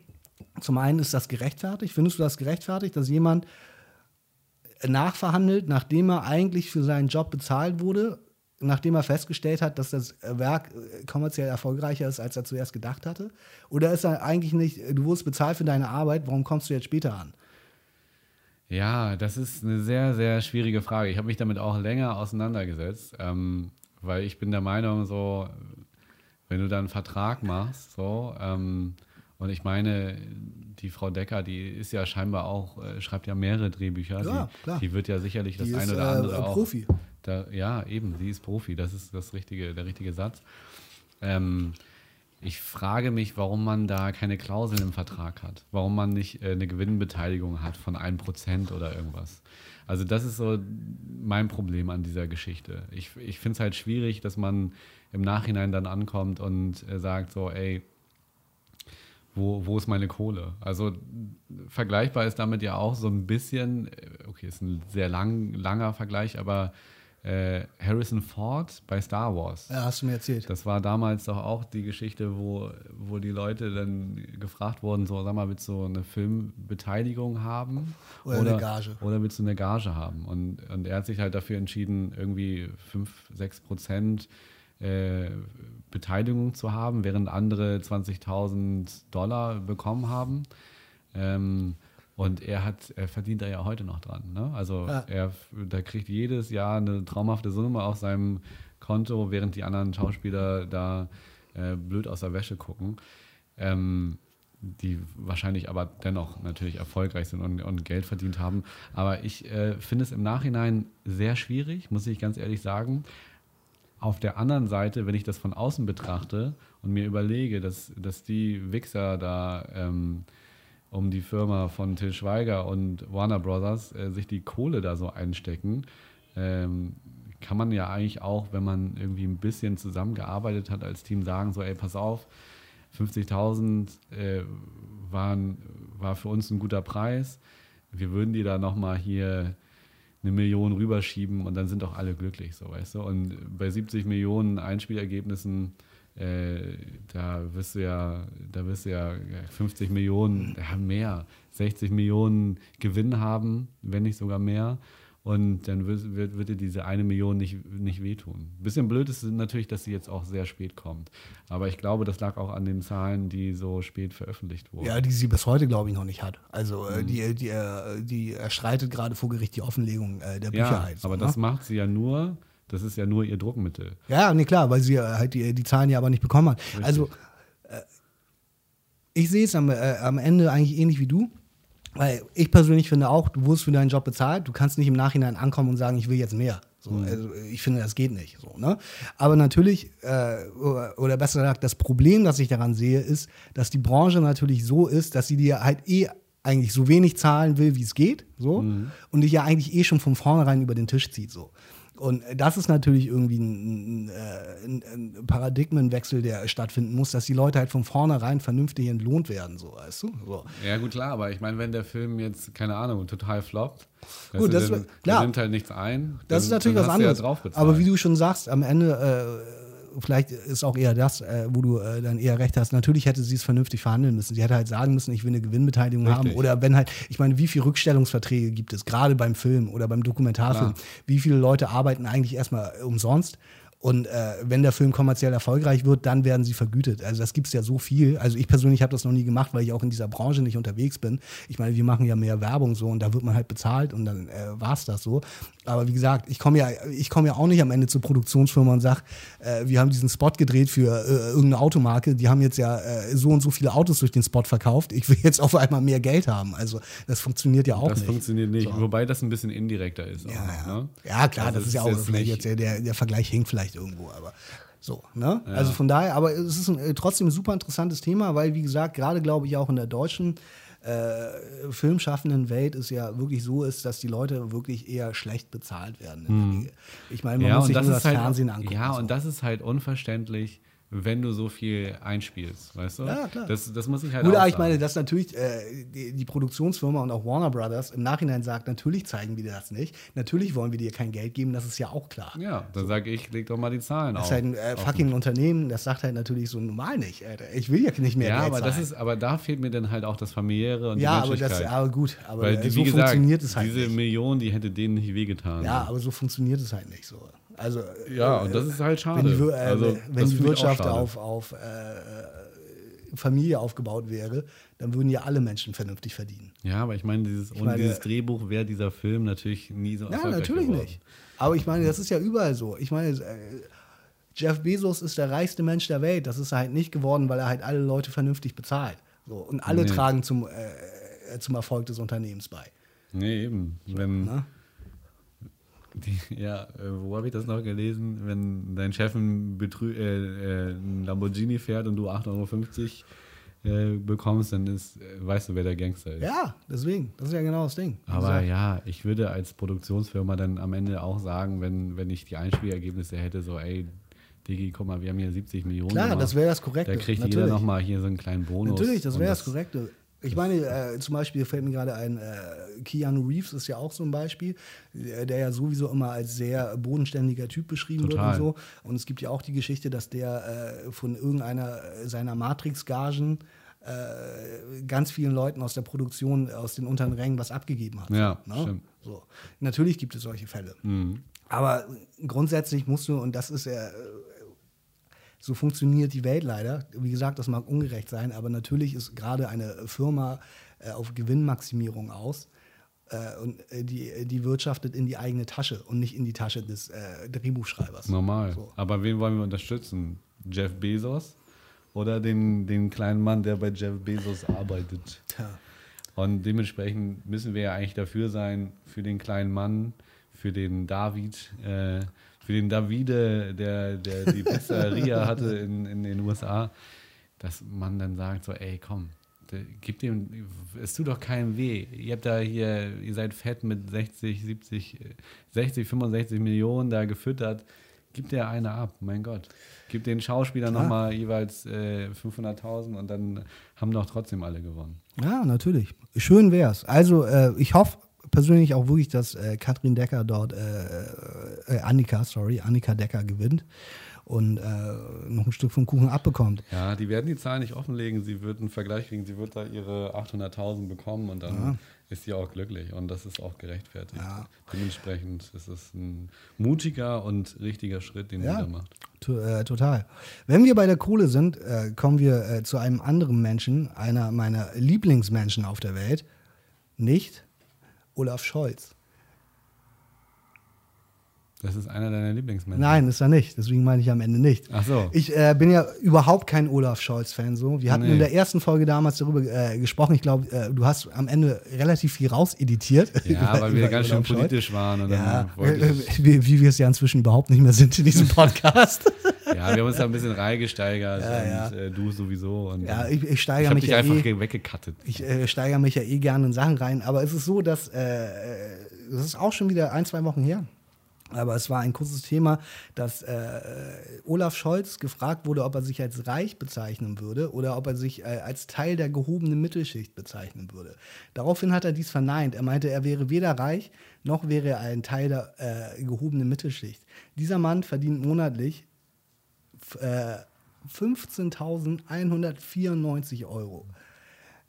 zum einen ist das gerechtfertigt? Findest du das gerechtfertigt, dass jemand nachverhandelt, nachdem er eigentlich für seinen Job bezahlt wurde, nachdem er festgestellt hat, dass das Werk äh, kommerziell erfolgreicher ist, als er zuerst gedacht hatte? Oder ist er eigentlich nicht, du wurdest bezahlt für deine Arbeit, warum kommst du jetzt später an? Ja, das ist eine sehr, sehr schwierige Frage. Ich habe mich damit auch länger auseinandergesetzt, ähm, weil ich bin der Meinung, so, wenn du da einen Vertrag machst, so, ähm, und ich meine, die Frau Decker, die ist ja scheinbar auch, äh, schreibt ja mehrere Drehbücher. Ja, die, klar. die wird ja sicherlich das Die eine ist, oder äh, andere auch. Profi. Da, ja, eben, sie ist Profi, das ist das richtige, der richtige Satz. Ähm, ich frage mich, warum man da keine Klauseln im Vertrag hat. Warum man nicht äh, eine Gewinnbeteiligung hat von 1% oder irgendwas. Also das ist so mein Problem an dieser Geschichte. Ich, ich finde es halt schwierig, dass man im Nachhinein dann ankommt und äh, sagt so, ey, wo, wo ist meine Kohle? Also vergleichbar ist damit ja auch so ein bisschen, äh, okay, ist ein sehr lang, langer Vergleich, aber äh, Harrison Ford bei Star Wars. Ja, hast du mir erzählt. Das war damals doch auch die Geschichte, wo, wo die Leute dann gefragt wurden, so, sag mal, willst du eine Filmbeteiligung haben? Oder eine Gage. Oder willst du eine Gage haben? Und, und er hat sich halt dafür entschieden, irgendwie 5, 6 Prozent äh, Beteiligung zu haben, während andere 20.000 Dollar bekommen haben. Ähm, und er hat, er verdient da ja heute noch dran. Ne? Also Ja. er, da kriegt jedes Jahr eine traumhafte Summe auf seinem Konto, während die anderen Schauspieler da äh, blöd aus der Wäsche gucken. Ähm, die wahrscheinlich aber dennoch natürlich erfolgreich sind und, und Geld verdient haben. Aber ich äh, finde es im Nachhinein sehr schwierig, muss ich ganz ehrlich sagen. Auf der anderen Seite, wenn ich das von außen betrachte und mir überlege, dass, dass die Wichser da ähm, um die Firma von Till Schweiger und Warner Brothers äh, sich die Kohle da so einstecken, ähm, kann man ja eigentlich auch, wenn man irgendwie ein bisschen zusammengearbeitet hat als Team, sagen so, ey, pass auf, 50.000 äh, war für uns ein guter Preis. Wir würden die da nochmal hier eine Million rüberschieben und dann sind doch alle glücklich, so weißt du. Und bei 70 Millionen Einspielergebnissen, äh, da wirst du ja, da wirst du ja 50 Millionen, ja mehr, 60 Millionen Gewinn haben, wenn nicht sogar mehr. Und dann wird, wird, wird dir diese eine Million nicht, nicht wehtun. Bisschen blöd ist natürlich, dass sie jetzt auch sehr spät kommt. Aber ich glaube, das lag auch an den Zahlen, die so spät veröffentlicht wurden. Ja, die sie bis heute, glaube ich, noch nicht hat. Also Mhm. äh, die, die, äh, die erstreitet gerade vor Gericht die Offenlegung äh, der Ja, Bücher halt. so, aber ne? das macht sie ja nur, das ist ja nur ihr Druckmittel. Ja, nee, klar, weil sie äh, halt die, die Zahlen ja aber nicht bekommen hat. Also, äh, ich sehe es am, äh, am Ende eigentlich ähnlich wie du. Weil ich persönlich finde auch, du wurdest für deinen Job bezahlt, du kannst nicht im Nachhinein ankommen und sagen, ich will jetzt mehr. So, also ich finde, das geht nicht. So, ne? Aber natürlich, äh, oder, besser gesagt, das Problem, das ich daran sehe, ist, dass die Branche natürlich so ist, dass sie dir halt eh eigentlich so wenig zahlen will, wie es geht, so, und dich ja eigentlich eh schon von vornherein über den Tisch zieht. So. Und das ist natürlich irgendwie ein, ein, ein Paradigmenwechsel, der stattfinden muss, dass die Leute halt von vornherein vernünftig entlohnt werden, so, weißt du? So. Ja, gut, klar, aber ich meine, wenn der Film jetzt, keine Ahnung, total floppt, Gut, das dann, klar. nimmt halt nichts ein. Das dann, ist natürlich was anderes. Ja. Aber wie du schon sagst, am Ende, äh, vielleicht ist auch eher das, äh, wo du äh, dann eher recht hast. Natürlich hätte sie es vernünftig verhandeln müssen. Sie hätte halt sagen müssen, ich will eine Gewinnbeteiligung haben. Richtig. Oder wenn halt, ich meine, wie viele Rückstellungsverträge gibt es, gerade beim Film oder beim Dokumentarfilm? Klar. Wie viele Leute arbeiten eigentlich erstmal umsonst? Und äh, wenn der Film kommerziell erfolgreich wird, dann werden sie vergütet. Also das gibt es ja so viel. Also ich persönlich habe das noch nie gemacht, weil ich auch in dieser Branche nicht unterwegs bin. Ich meine, wir machen ja mehr Werbung so und da wird man halt bezahlt und dann äh, war es das so. Aber wie gesagt, ich komme ja, ich komme ja auch nicht am Ende zur Produktionsfirma und sage, äh, wir haben diesen Spot gedreht für äh, irgendeine Automarke, die haben jetzt ja äh, so und so viele Autos durch den Spot verkauft. Ich will jetzt auf einmal mehr Geld haben. Also das funktioniert ja auch das nicht. Das funktioniert nicht, So. wobei das ein bisschen indirekter ist. Ja, auch, ja. Ne? ja klar, Also das ist ja auch nicht- jetzt der, der Vergleich hinkt vielleicht irgendwo, aber so, ne? Also von daher, aber es ist ein, äh, trotzdem ein super interessantes Thema, weil wie gesagt, gerade glaube ich auch in der deutschen äh, filmschaffenden Welt es ja wirklich so ist, dass die Leute wirklich eher schlecht bezahlt werden. Regel. Ich meine, man Hm. Ja, muss sich das nur ist das halt, Fernsehen angucken. ja, so. und das ist halt unverständlich, wenn du so viel einspielst, weißt du? Ja, klar. Das, das muss ich halt Gut, auch aber ich sagen. meine, dass natürlich äh, die, die Produktionsfirma und auch Warner Brothers im Nachhinein sagt, natürlich zeigen wir dir das nicht. Natürlich wollen wir dir kein Geld geben, das ist ja auch klar. Ja, dann sage ich, leg doch mal die Zahlen Das auf. ist halt ein äh, auf fucking Unternehmen, das sagt halt natürlich so normal nicht. Alter. Ich will ja nicht mehr Ja, Geld aber das ist, aber da fehlt mir dann halt auch das familiäre und ja, die aber das, aber gut, aber Weil, so wie gesagt, funktioniert es halt diese nicht. Million, die hätte denen nicht wehgetan. Ja, aber so funktioniert es halt nicht so. Also Ja, und das ist halt schade. Wenn die, äh, Also, wenn die ich Wirtschaft auf, auf äh, Familie aufgebaut wäre, dann würden ja alle Menschen vernünftig verdienen. Ja, aber ich meine, dieses, ohne meine- dieses Drehbuch wäre dieser Film natürlich nie so Ja, natürlich geworden. nicht. Aber ich meine, das ist ja überall so. Ich meine, äh, Jeff Bezos ist der reichste Mensch der Welt. Das ist er halt nicht geworden, weil er halt alle Leute vernünftig bezahlt. So. Und alle Nee. tragen zum, äh, zum Erfolg des Unternehmens bei. Nee, eben. Wenn, Ne? Die, ja, äh, wo habe ich das noch gelesen? Wenn dein Chef ein, Betrü äh, äh, ein Lamborghini fährt und du 8,50 Euro äh, bekommst, dann ist, äh, weißt du, wer der Gangster ist. Ja, deswegen. Das ist ja genau das Ding. Aber gesagt, ja, ich würde als Produktionsfirma dann am Ende auch sagen, wenn, wenn ich die Einspielergebnisse hätte, so, ey, Digi, guck mal, wir haben hier 70 Millionen. Klar, gemacht. das wäre das Korrekte. Da kriegt Natürlich. jeder nochmal hier so einen kleinen Bonus. Natürlich, das wäre das Korrekte. Ich meine, äh, zum Beispiel fällt mir gerade ein, äh, Keanu Reeves ist ja auch so ein Beispiel, der, der ja sowieso immer als sehr bodenständiger Typ beschrieben Total. wird und so. Und es gibt ja auch die Geschichte, dass der äh, von irgendeiner seiner Matrix-Gagen äh, ganz vielen Leuten aus der Produktion, aus den unteren Rängen was abgegeben hat. Ja, ne? stimmt. So. Natürlich gibt es solche Fälle. Mhm. Aber grundsätzlich musst du, und das ist ja, äh, so funktioniert die Welt leider. Wie gesagt, das mag ungerecht sein, aber natürlich ist gerade eine Firma äh, auf Gewinnmaximierung aus äh, und äh, die, die wirtschaftet in die eigene Tasche und nicht in die Tasche des äh, Drehbuchschreibers. Normal. So. Aber wen wollen wir unterstützen? Jeff Bezos oder den, den kleinen Mann, der bei Jeff Bezos arbeitet? Tja. Und dementsprechend müssen wir ja eigentlich dafür sein, für den kleinen Mann, für den David, äh, für den Davide, der, der die Pizzeria *laughs* hatte in, in den USA, dass man dann sagt so, ey, komm, gib dem, es tut doch keinem weh. Ihr habt da hier, ihr seid fett mit 60, 70, äh, 60, 65 Millionen da gefüttert. Gib der eine ab, mein Gott. Gib den Schauspielern nochmal jeweils äh, 500.000 und dann haben doch trotzdem alle gewonnen. Ja, natürlich. Schön wär's. Also, äh, ich hoffe persönlich auch wirklich, dass äh, Katrin Decker dort, äh, äh, Annika, sorry, Annika Decker gewinnt und äh, noch ein Stück vom Kuchen abbekommt. Ja, die werden die Zahlen nicht offenlegen. Sie wird einen Vergleich kriegen. Sie wird da ihre 800.000 bekommen und dann ist sie auch glücklich. Und das ist auch gerechtfertigt. Ja. Dementsprechend ist es ein mutiger und richtiger Schritt, den Ja. sie da macht. To äh, total. Wenn wir bei der Kohle sind, äh, kommen wir äh, zu einem anderen Menschen, einer meiner Lieblingsmenschen auf der Welt. Nicht Olaf Scholz. Das ist einer deiner Lieblingsmenschen. Nein, ist er nicht. Deswegen meine ich am Ende nicht. Ach so. Ich äh, bin ja überhaupt kein Olaf Scholz-Fan. So. Wir hatten Nee. in der ersten Folge damals darüber äh, gesprochen. Ich glaube, äh, du hast am Ende relativ viel rauseditiert. Ja, *laughs* weil wir über ganz schön Olaf Scholz. politisch waren. Und dann Ja, äh, ich, wie, wie wir es ja inzwischen überhaupt nicht mehr sind in diesem *laughs* Podcast. ja, wir haben uns da ein bisschen reingesteigert. Ja, und Äh, du sowieso. Und ja, ich, ich ich steigere habe mich dich ja einfach eh. ge- weggekattet. Ich äh, steigere mich ja eh gerne in Sachen rein, aber es ist so, dass äh, äh, das ist auch schon wieder ein, zwei Wochen her. Aber es war ein kurzes Thema, dass äh, Olaf Scholz gefragt wurde, ob er sich als reich bezeichnen würde oder ob er sich äh, als Teil der gehobenen Mittelschicht bezeichnen würde. Daraufhin hat er dies verneint. Er meinte, er wäre weder reich noch wäre er ein Teil der äh, gehobenen Mittelschicht. Dieser Mann verdient monatlich f- äh, 15.194 Euro.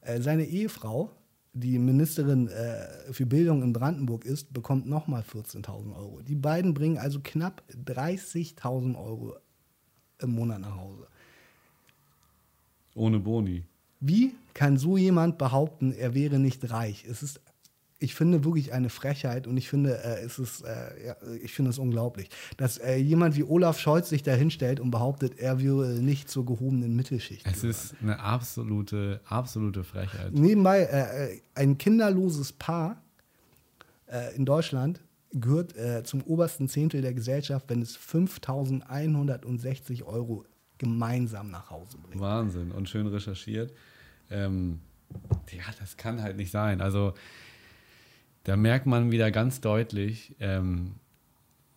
Äh, seine Ehefrau die Ministerin äh, für Bildung in Brandenburg ist, bekommt nochmal 14.000 Euro. Die beiden bringen also knapp 30.000 Euro im Monat nach Hause. Ohne Boni. Wie kann so jemand behaupten, er wäre nicht reich? Es ist ich finde wirklich eine Frechheit und ich finde, äh, es ist, äh, ja, ich finde es unglaublich, dass äh, jemand wie Olaf Scholz sich da hinstellt und behauptet, er würde nicht zur gehobenen Mittelschicht. Es gehören. ist eine absolute, absolute Frechheit. Nebenbei, äh, äh, ein kinderloses Paar äh, in Deutschland gehört zum obersten Zehntel der Gesellschaft, wenn es 5.160 Euro gemeinsam nach Hause bringt. Wahnsinn und schön recherchiert. Ähm, ja, das kann halt nicht sein. Also da merkt man wieder ganz deutlich, ähm,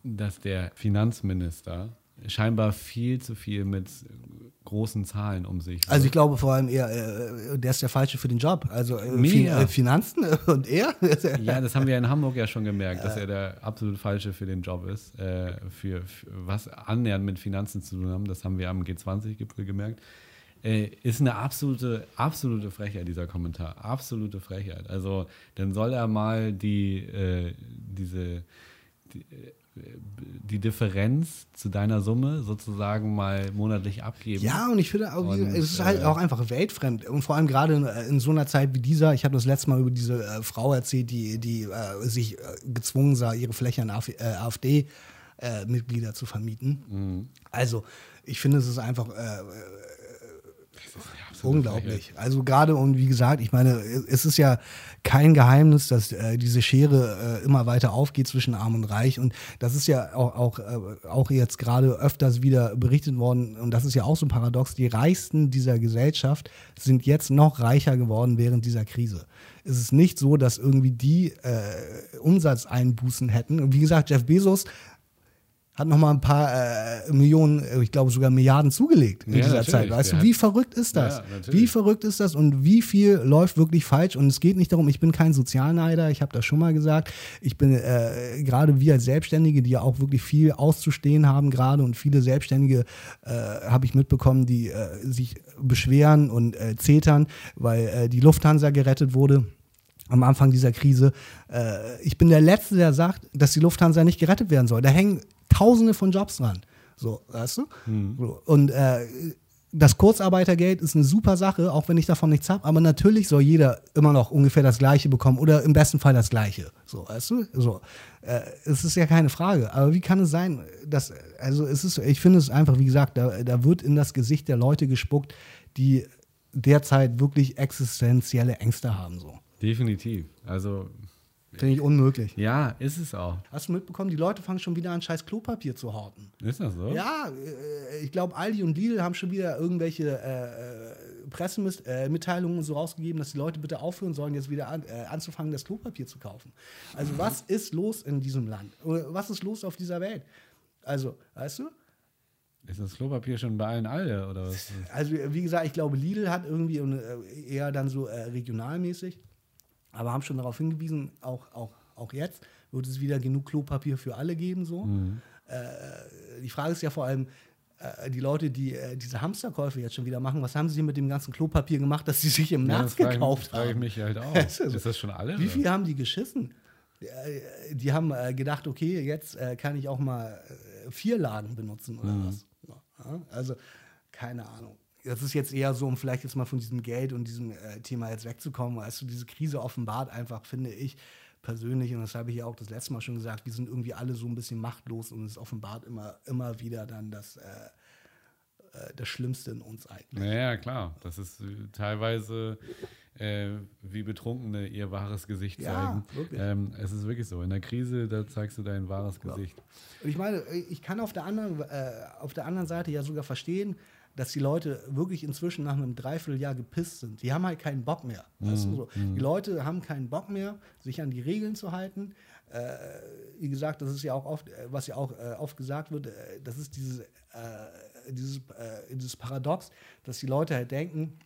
dass der Finanzminister scheinbar viel zu viel mit großen Zahlen um sich. Also ich glaube vor allem eher, äh, der ist der Falsche für den Job. Also äh, fin äh, Finanzen *laughs* und er. ja, das haben wir in Hamburg ja schon gemerkt, dass er der absolut Falsche für den Job ist. Äh, für, für, was annähernd mit Finanzen zu tun haben, das haben wir am G20-Gipfel gemerkt. Äh, ist eine absolute, absolute Frechheit, dieser Kommentar. Absolute Frechheit. Also, dann soll er mal die, äh, diese, die, äh, die, Differenz zu deiner Summe sozusagen mal monatlich abgeben. Ja, und ich finde, auch, und, es ist halt äh, auch einfach weltfremd. Und vor allem gerade in, in, so einer Zeit wie dieser, ich habe das letzte Mal über diese äh, Frau erzählt, die, die äh, sich gezwungen sah, ihre Fläche an AfD. Mitglieder zu vermieten. Mhm. Also, ich finde, es ist einfach Unglaublich. Also gerade und wie gesagt, ich meine, es ist ja kein Geheimnis, dass äh, diese Schere äh, immer weiter aufgeht zwischen Arm und Reich. Und das ist ja auch, auch, äh, auch jetzt gerade öfters wieder berichtet worden. Und das ist ja auch so ein Paradox. Die Reichsten dieser Gesellschaft sind jetzt noch reicher geworden während dieser Krise. Es ist nicht so, dass irgendwie die äh, Umsatzeinbußen hätten. Und wie gesagt, Jeff Bezos hat noch mal ein paar äh, Millionen, äh, ich glaube sogar Milliarden zugelegt in ja, dieser Zeit. Weißt du, wie verrückt ist das? Ja, wie verrückt ist das und wie viel läuft wirklich falsch? Und es geht nicht darum, ich bin kein Sozialneider, ich habe das schon mal gesagt. Ich bin äh, gerade wir als Selbstständige, die ja auch wirklich viel auszustehen haben gerade und viele Selbstständige äh, habe ich mitbekommen, die äh, sich beschweren und äh, zetern, weil die Lufthansa gerettet wurde am Anfang dieser Krise. Ich bin der Letzte, der sagt, dass die Lufthansa nicht gerettet werden soll. Da hängen Tausende von Jobs dran. So, weißt du? Mhm. Und äh, das Kurzarbeitergeld ist eine super Sache, auch wenn ich davon nichts habe, aber natürlich soll jeder immer noch ungefähr das Gleiche bekommen oder im besten Fall das Gleiche. So, weißt du? So, äh, es ist ja keine Frage. Aber wie kann es sein, dass, also es ist, ich finde es einfach, wie gesagt, da, da wird in das Gesicht der Leute gespuckt, die derzeit wirklich existenzielle Ängste haben. So. Definitiv. Also Finde ich unmöglich. Ja, ist es auch. Hast du mitbekommen, die Leute fangen schon wieder an, scheiß Klopapier zu horten. Ist das so? Ja, äh, ich glaube, Aldi und Lidl haben schon wieder irgendwelche äh, äh Pressemitteilungen so rausgegeben, dass die Leute bitte aufhören sollen, jetzt wieder an, äh, anzufangen, das Klopapier zu kaufen. Also, was ist los in diesem Land? Was ist los auf dieser Welt? Also, weißt du? Ist das Klopapier schon bei allen alle oder was? Also, wie gesagt, ich glaube, Lidl hat irgendwie äh, eher dann so äh, regionalmäßig aber haben schon darauf hingewiesen, auch, auch, auch jetzt wird es wieder genug Klopapier für alle geben. So. Mhm. Äh, die Frage ist ja vor allem, äh, die Leute, die äh, diese Hamsterkäufe jetzt schon wieder machen, was haben sie mit dem ganzen Klopapier gemacht, das sie sich im März ja, gekauft frage, haben? Frage ich mich halt auch. *laughs* ist, ist das schon alle? Wie viel haben die geschissen? Äh, die haben äh, gedacht, okay, jetzt äh, kann ich auch mal vier Laden benutzen oder mhm. was. Ja, also, keine Ahnung das ist jetzt eher so, um vielleicht jetzt mal von diesem Geld und diesem äh, Thema jetzt wegzukommen. Also diese Krise offenbart einfach, finde ich persönlich, und das habe ich ja auch das letzte Mal schon gesagt, wir sind irgendwie alle so ein bisschen machtlos und es offenbart immer, immer wieder dann das, äh, äh, das Schlimmste in uns eigentlich. Naja, klar. Das ist äh, teilweise äh, wie Betrunkene ihr wahres Gesicht zeigen. Ja, ähm, es ist wirklich so. In der Krise, da zeigst du dein wahres Gesicht. Und ich meine, ich kann auf der anderen, äh, auf der anderen Seite ja sogar verstehen, dass die Leute wirklich inzwischen nach einem Dreivierteljahr gepisst sind. Die haben halt keinen Bock mehr. Mhm. Weißt du, so. Mhm. Die Leute haben keinen Bock mehr, sich an die Regeln zu halten. Äh, wie gesagt, das ist ja auch oft, äh, was ja auch äh, oft gesagt wird, äh, das ist dieses, äh, dieses, äh, dieses Paradox, dass die Leute halt denken,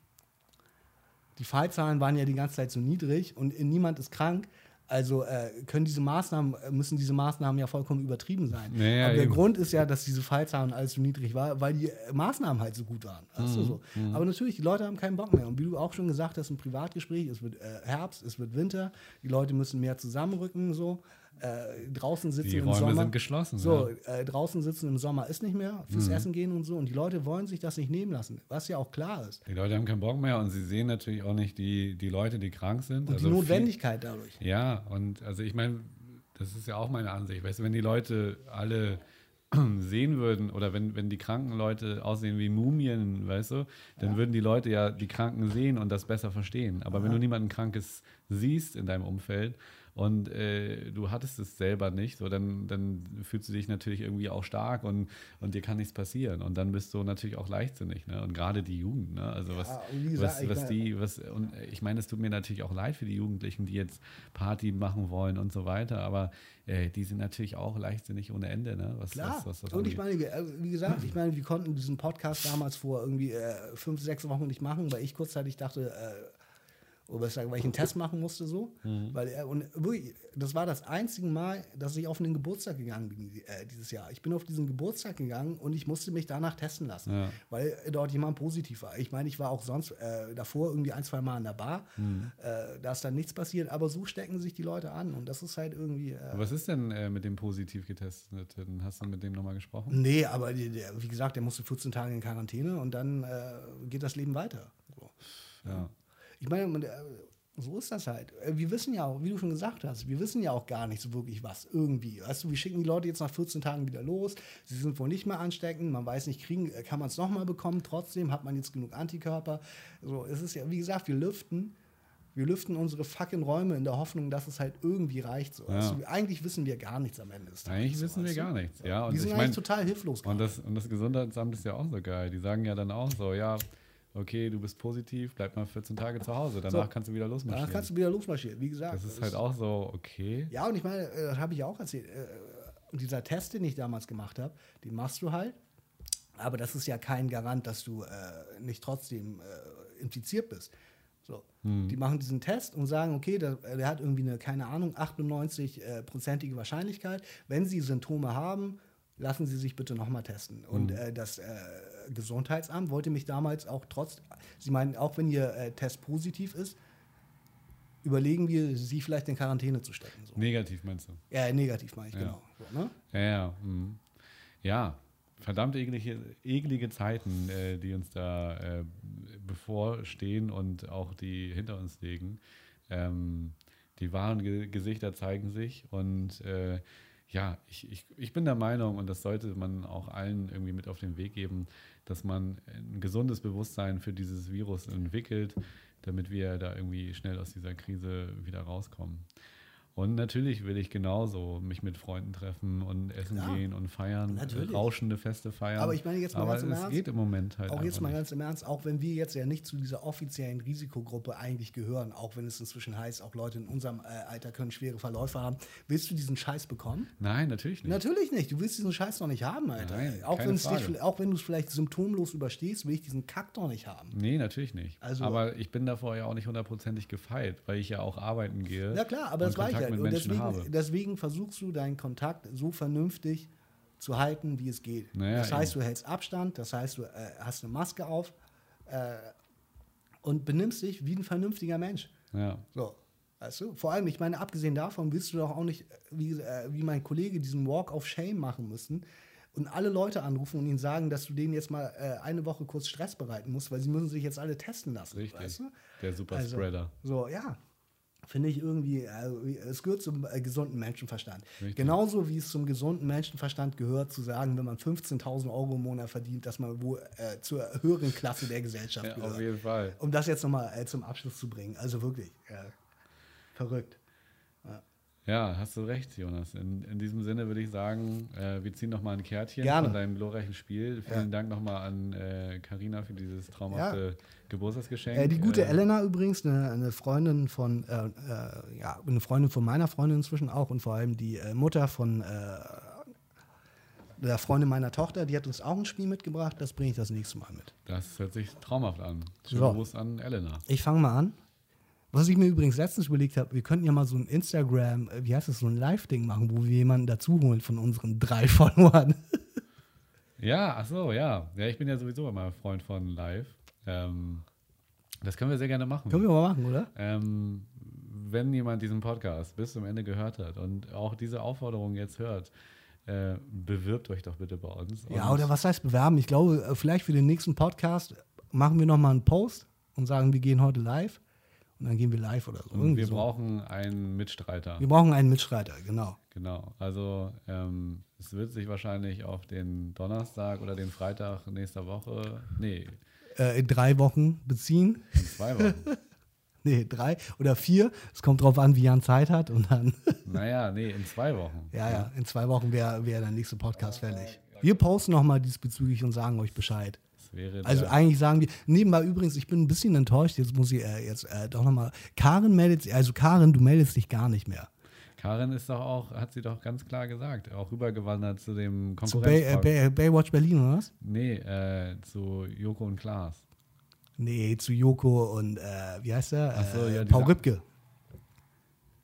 die Fallzahlen waren ja die ganze Zeit so niedrig und niemand ist krank, Also äh, können diese Maßnahmen, äh, müssen diese Maßnahmen ja vollkommen übertrieben sein. Ja, Aber der eben. Grund ist ja, dass diese Fallzahlen alles so niedrig war, weil die äh, Maßnahmen halt so gut waren. Weißt Mhm, so. Aber natürlich, die Leute haben keinen Bock mehr. Und wie du auch schon gesagt hast im Privatgespräch, es wird äh, Herbst, es wird Winter, die Leute müssen mehr zusammenrücken, so. Äh, draußen sitzen Die im Räume Sommer. sind geschlossen, So, ja. äh, draußen sitzen im Sommer ist nicht mehr, fürs Mhm. Essen gehen und so. Und die Leute wollen sich das nicht nehmen lassen, was ja auch klar ist. Die Leute haben keinen Bock mehr und sie sehen natürlich auch nicht die, die Leute, die krank sind. Und Also die viel- Notwendigkeit dadurch. Ja, und also ich meine, das ist ja auch meine Ansicht. Weißt du, wenn die Leute alle *clears throat* sehen würden oder wenn, wenn die kranken Leute aussehen wie Mumien, weißt du, dann würden die Leute ja die Kranken sehen und das besser verstehen. Aber wenn du niemanden Krankes siehst in deinem Umfeld und äh, du hattest es selber nicht, so dann, dann fühlst du dich natürlich irgendwie auch stark und, und dir kann nichts passieren. Und dann bist du natürlich auch leichtsinnig. Ne? Und gerade die Jugend, ne? also was, und wie gesagt, was, ich was meine- die, was, und ich meine, es tut mir natürlich auch leid für die Jugendlichen, die jetzt Party machen wollen und so weiter, aber äh, die sind natürlich auch leichtsinnig ohne Ende, ne? Was, Klar. was, was und ich meine, äh, wie gesagt, ich meine, wir konnten diesen Podcast damals vor irgendwie äh, fünf, sechs Wochen nicht machen, weil ich kurzzeitig dachte, äh, weil ich einen Test machen musste so. Mhm. Weil, äh, und wirklich, das war das einzige Mal, dass ich auf einen Geburtstag gegangen bin äh, dieses Jahr. Ich bin auf diesen Geburtstag gegangen und ich musste mich danach testen lassen, Ja. weil dort jemand positiv war. Ich meine, ich war auch sonst äh, davor irgendwie ein, zwei Mal in der Bar. Mhm. Äh, da ist dann nichts passiert, aber so stecken sich die Leute an und das ist halt irgendwie. Äh, Was ist denn äh, mit dem positiv getesteten? Hast du mit dem nochmal gesprochen? Nee, aber der, wie gesagt, der musste 14 Tage in Quarantäne und dann äh, geht das Leben weiter. So. Ja. Ich meine, äh, so ist das halt. Äh, Wir wissen ja auch, wie du schon gesagt hast, wir wissen ja auch gar nicht so wirklich was irgendwie. Weißt du, wir schicken die Leute jetzt nach 14 Tagen wieder los. Sie sind wohl nicht mehr ansteckend. Man weiß nicht, kriegen, äh, kann man es nochmal bekommen. Trotzdem hat man jetzt genug Antikörper. So, es ist ja, wie gesagt, wir lüften. Wir lüften unsere fucking Räume in der Hoffnung, dass es halt irgendwie reicht. So. Ja. Also, eigentlich wissen wir gar nichts am Ende des Tages. Eigentlich so, wissen wir gar nichts. Ja, und Die sind ich eigentlich meine, total hilflos. und das, und das Gesundheitsamt ist ja auch so geil. Die sagen ja dann auch so, ja, okay, du bist positiv, bleib mal 14 Tage zu Hause, danach So. kannst du wieder losmarschieren. Danach kannst du wieder losmarschieren. Wie gesagt. das ist halt auch so, okay. Ja, und ich meine, äh, das habe ich auch erzählt. äh, Und dieser Test, den ich damals gemacht habe, den machst du halt. Aber das ist ja kein Garant, dass du äh, nicht trotzdem äh, infiziert bist. So. Die machen diesen Test und sagen, okay, der, der hat irgendwie eine, keine Ahnung, 98-prozentige Wahrscheinlichkeit. Wenn sie Symptome haben, lassen sie sich bitte nochmal testen. Und äh, das äh, Gesundheitsamt wollte mich damals auch trotz, sie meinen, auch wenn ihr äh, Test positiv ist, überlegen wir, sie vielleicht in Quarantäne zu stecken. So. Negativ meinst du? Ja, negativ meine ich, Ja. genau. So, ne? Ja, ja. mhm. Ja, verdammt eklige, eklige Zeiten, äh, die uns da äh, bevorstehen und auch die hinter uns liegen. Ähm, die wahren Ge Gesichter zeigen sich und äh, ja, ich, ich, ich bin der Meinung, und das sollte man auch allen irgendwie mit auf den Weg geben, dass man ein gesundes Bewusstsein für dieses Virus entwickelt, damit wir da irgendwie schnell aus dieser Krise wieder rauskommen. Und natürlich will ich genauso mich mit Freunden treffen und essen Klar. gehen und feiern, Natürlich. rauschende Feste feiern. Aber ich meine jetzt mal Aber ganz im es Ernst, geht im Moment halt Auch jetzt mal ganz im Ernst, auch wenn wir jetzt ja nicht zu dieser offiziellen Risikogruppe eigentlich gehören, auch wenn es inzwischen heißt, auch Leute in unserem äh, Alter können schwere Verläufe haben, willst du diesen Scheiß bekommen? Nein, natürlich nicht. Natürlich nicht. Du willst diesen Scheiß doch nicht haben, Alter. Nein, auch, dich, auch wenn du es vielleicht symptomlos überstehst, will ich diesen Kack doch nicht haben. Nee, natürlich nicht. Also- aber ich bin davor ja auch nicht hundertprozentig gefeit, weil ich ja auch arbeiten gehe. Ja klar, aber das war ich Kontakt mit Menschen deswegen, habe. deswegen versuchst du deinen Kontakt so vernünftig zu halten, wie es geht. Naja, das heißt, eben. du hältst Abstand, das heißt, du äh, hast eine Maske auf äh, und benimmst dich wie ein vernünftiger Mensch. Ja. So. Weißt du? Vor allem, ich meine, abgesehen davon willst du doch auch nicht, äh, wie, äh, wie mein Kollege, diesen Walk of Shame machen müssen und alle Leute anrufen und ihnen sagen, dass du denen jetzt mal äh, eine Woche kurz Stress bereiten musst, weil sie müssen sich jetzt alle testen lassen. Richtig. Weißt du? Der Superspreader. Also, so, ja. Finde ich irgendwie, also, es gehört zum äh, gesunden Menschenverstand. Richtig. Genauso wie es zum gesunden Menschenverstand gehört, zu sagen, wenn man 15.000 Euro im Monat verdient, dass man wohl äh, zur höheren Klasse der Gesellschaft Ja, gehört. auf jeden Fall. Um das jetzt nochmal äh, zum Abschluss zu bringen. Also wirklich, äh, verrückt. Ja, hast du recht, Jonas. In, in diesem Sinne würde ich sagen, äh, wir ziehen nochmal ein Kärtchen Gerne. von deinem glorreichen Spiel. Vielen Ja. Dank nochmal an äh, Carina für dieses traumhafte Geburtstagsgeschenk. Äh, die gute Äh, Elena übrigens, eine, eine Freundin von, äh, äh, ja, eine Freundin von meiner Freundin inzwischen auch und vor allem die äh, Mutter von äh, der Freundin meiner Tochter, die hat uns auch ein Spiel mitgebracht, das bringe ich das nächste Mal mit. Das hört sich traumhaft an. Schönen So. Gruß an Elena. Ich fange mal an. Was ich mir übrigens letztens überlegt habe, wir könnten ja mal so ein Instagram, äh, wie heißt das, so ein Live-Ding machen, wo wir jemanden dazu holen von unseren drei *laughs* Followern. Ja, ach so, ja. Ja, ich bin ja sowieso immer Freund von Live. Ähm, das können wir sehr gerne machen. Können wir mal machen, oder? Ähm, wenn jemand diesen Podcast bis zum Ende gehört hat und auch diese Aufforderung jetzt hört, äh, bewirbt euch doch bitte bei uns. Ja, oder was heißt bewerben? Ich glaube, äh, vielleicht für den nächsten Podcast machen wir nochmal einen Post und sagen, wir gehen heute live. Und dann gehen wir live oder so. Und wir so. brauchen einen Mitstreiter. wir brauchen einen Mitstreiter, genau. Genau. Also ähm, es wird sich wahrscheinlich auf den Donnerstag oder den Freitag nächster Woche, nee, Äh, in drei Wochen beziehen. in zwei Wochen. *laughs* Nee, drei oder vier. Es kommt drauf an, wie Jan Zeit hat. Und dann, *laughs* naja, nee, in zwei Wochen. ja, ja, in zwei Wochen wäre wär der nächste Podcast fällig. Wir posten nochmal diesbezüglich und sagen euch Bescheid. Also eigentlich sagen wir, nebenbei übrigens, ich bin ein bisschen enttäuscht, jetzt muss ich äh, jetzt äh, doch nochmal, Karin meldet sich, also Karin, du meldest dich gar nicht mehr. Karin ist doch auch, hat sie doch ganz klar gesagt, auch rübergewandert zu dem Zu Bay, äh. Bay, Baywatch Berlin, oder was? nee, äh, zu Joko und Klaas. Nee, zu Joko und, äh, wie heißt der? Ach so, äh, ja, Paul Rübke.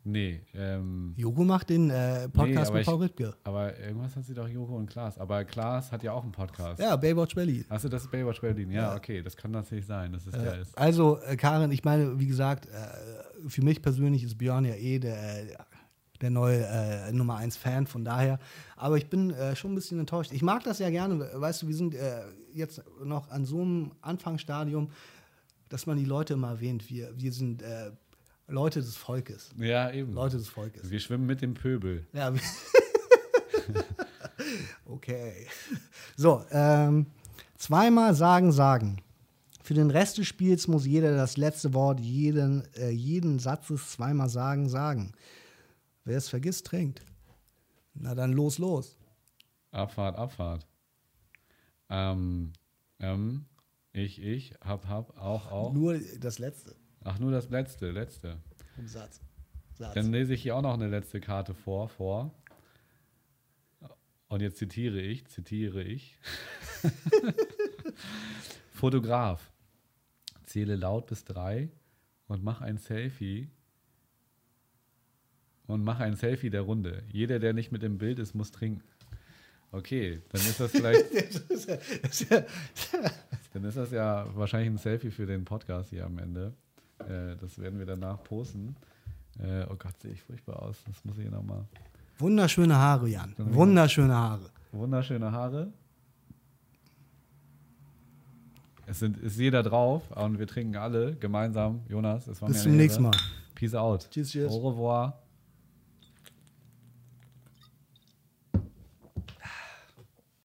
Nee, ähm, Joko macht den äh, Podcast aber mit Paul Rübke. aber irgendwas hat sie doch Joko und Klaas. Aber Klaas hat ja auch einen Podcast. Ja, Baywatch Berlin. Achso, das ist Baywatch Berlin. Ja, okay, das kann natürlich sein, dass es der Äh, ist. also, äh, Karin, ich meine, wie gesagt, äh, für mich persönlich ist Björn ja eh der, der neue äh, Nummer 1 Fan, von daher. Aber ich bin äh, schon ein bisschen enttäuscht. Ich mag das ja gerne, weißt du, wir sind äh, jetzt noch an so einem Anfangsstadium, dass man die Leute immer erwähnt. Wir, wir sind Leute des Volkes. Ja, eben. Leute des Volkes. Wir schwimmen mit dem Pöbel. Ja. *laughs* okay. So, ähm, zweimal sagen, sagen. Für den Rest des Spiels muss jeder das letzte Wort jeden, äh, jeden Satzes zweimal sagen, sagen. Wer es vergisst, trinkt. Na dann los, los. Abfahrt, Abfahrt. Ähm, ähm, ich, ich, hab, hab, auch, auch. Nur das letzte Ach, nur das letzte, letzte. im Satz. Satz. Dann lese ich hier auch noch eine letzte Karte vor, vor. Und jetzt zitiere ich, zitiere ich. *laughs* Fotograf. Zähle laut bis drei und mach ein Selfie. Und mach ein Selfie der Runde. Jeder, der nicht mit im Bild ist, muss trinken. Okay, dann ist das vielleicht, *laughs* dann ist das ja wahrscheinlich ein Selfie für den Podcast hier am Ende. Äh, das werden wir danach posten. Äh, oh Gott, sehe ich furchtbar aus. Das muss ich hier nochmal. Wunderschöne Haare, Jan. Wunderschöne Haare. Wunderschöne Haare. Es sind, ist jeder drauf und wir trinken alle gemeinsam. Jonas, es war Bis mir zum eine nächsten. Mal. Peace out. Tschüss, tschüss. Au revoir.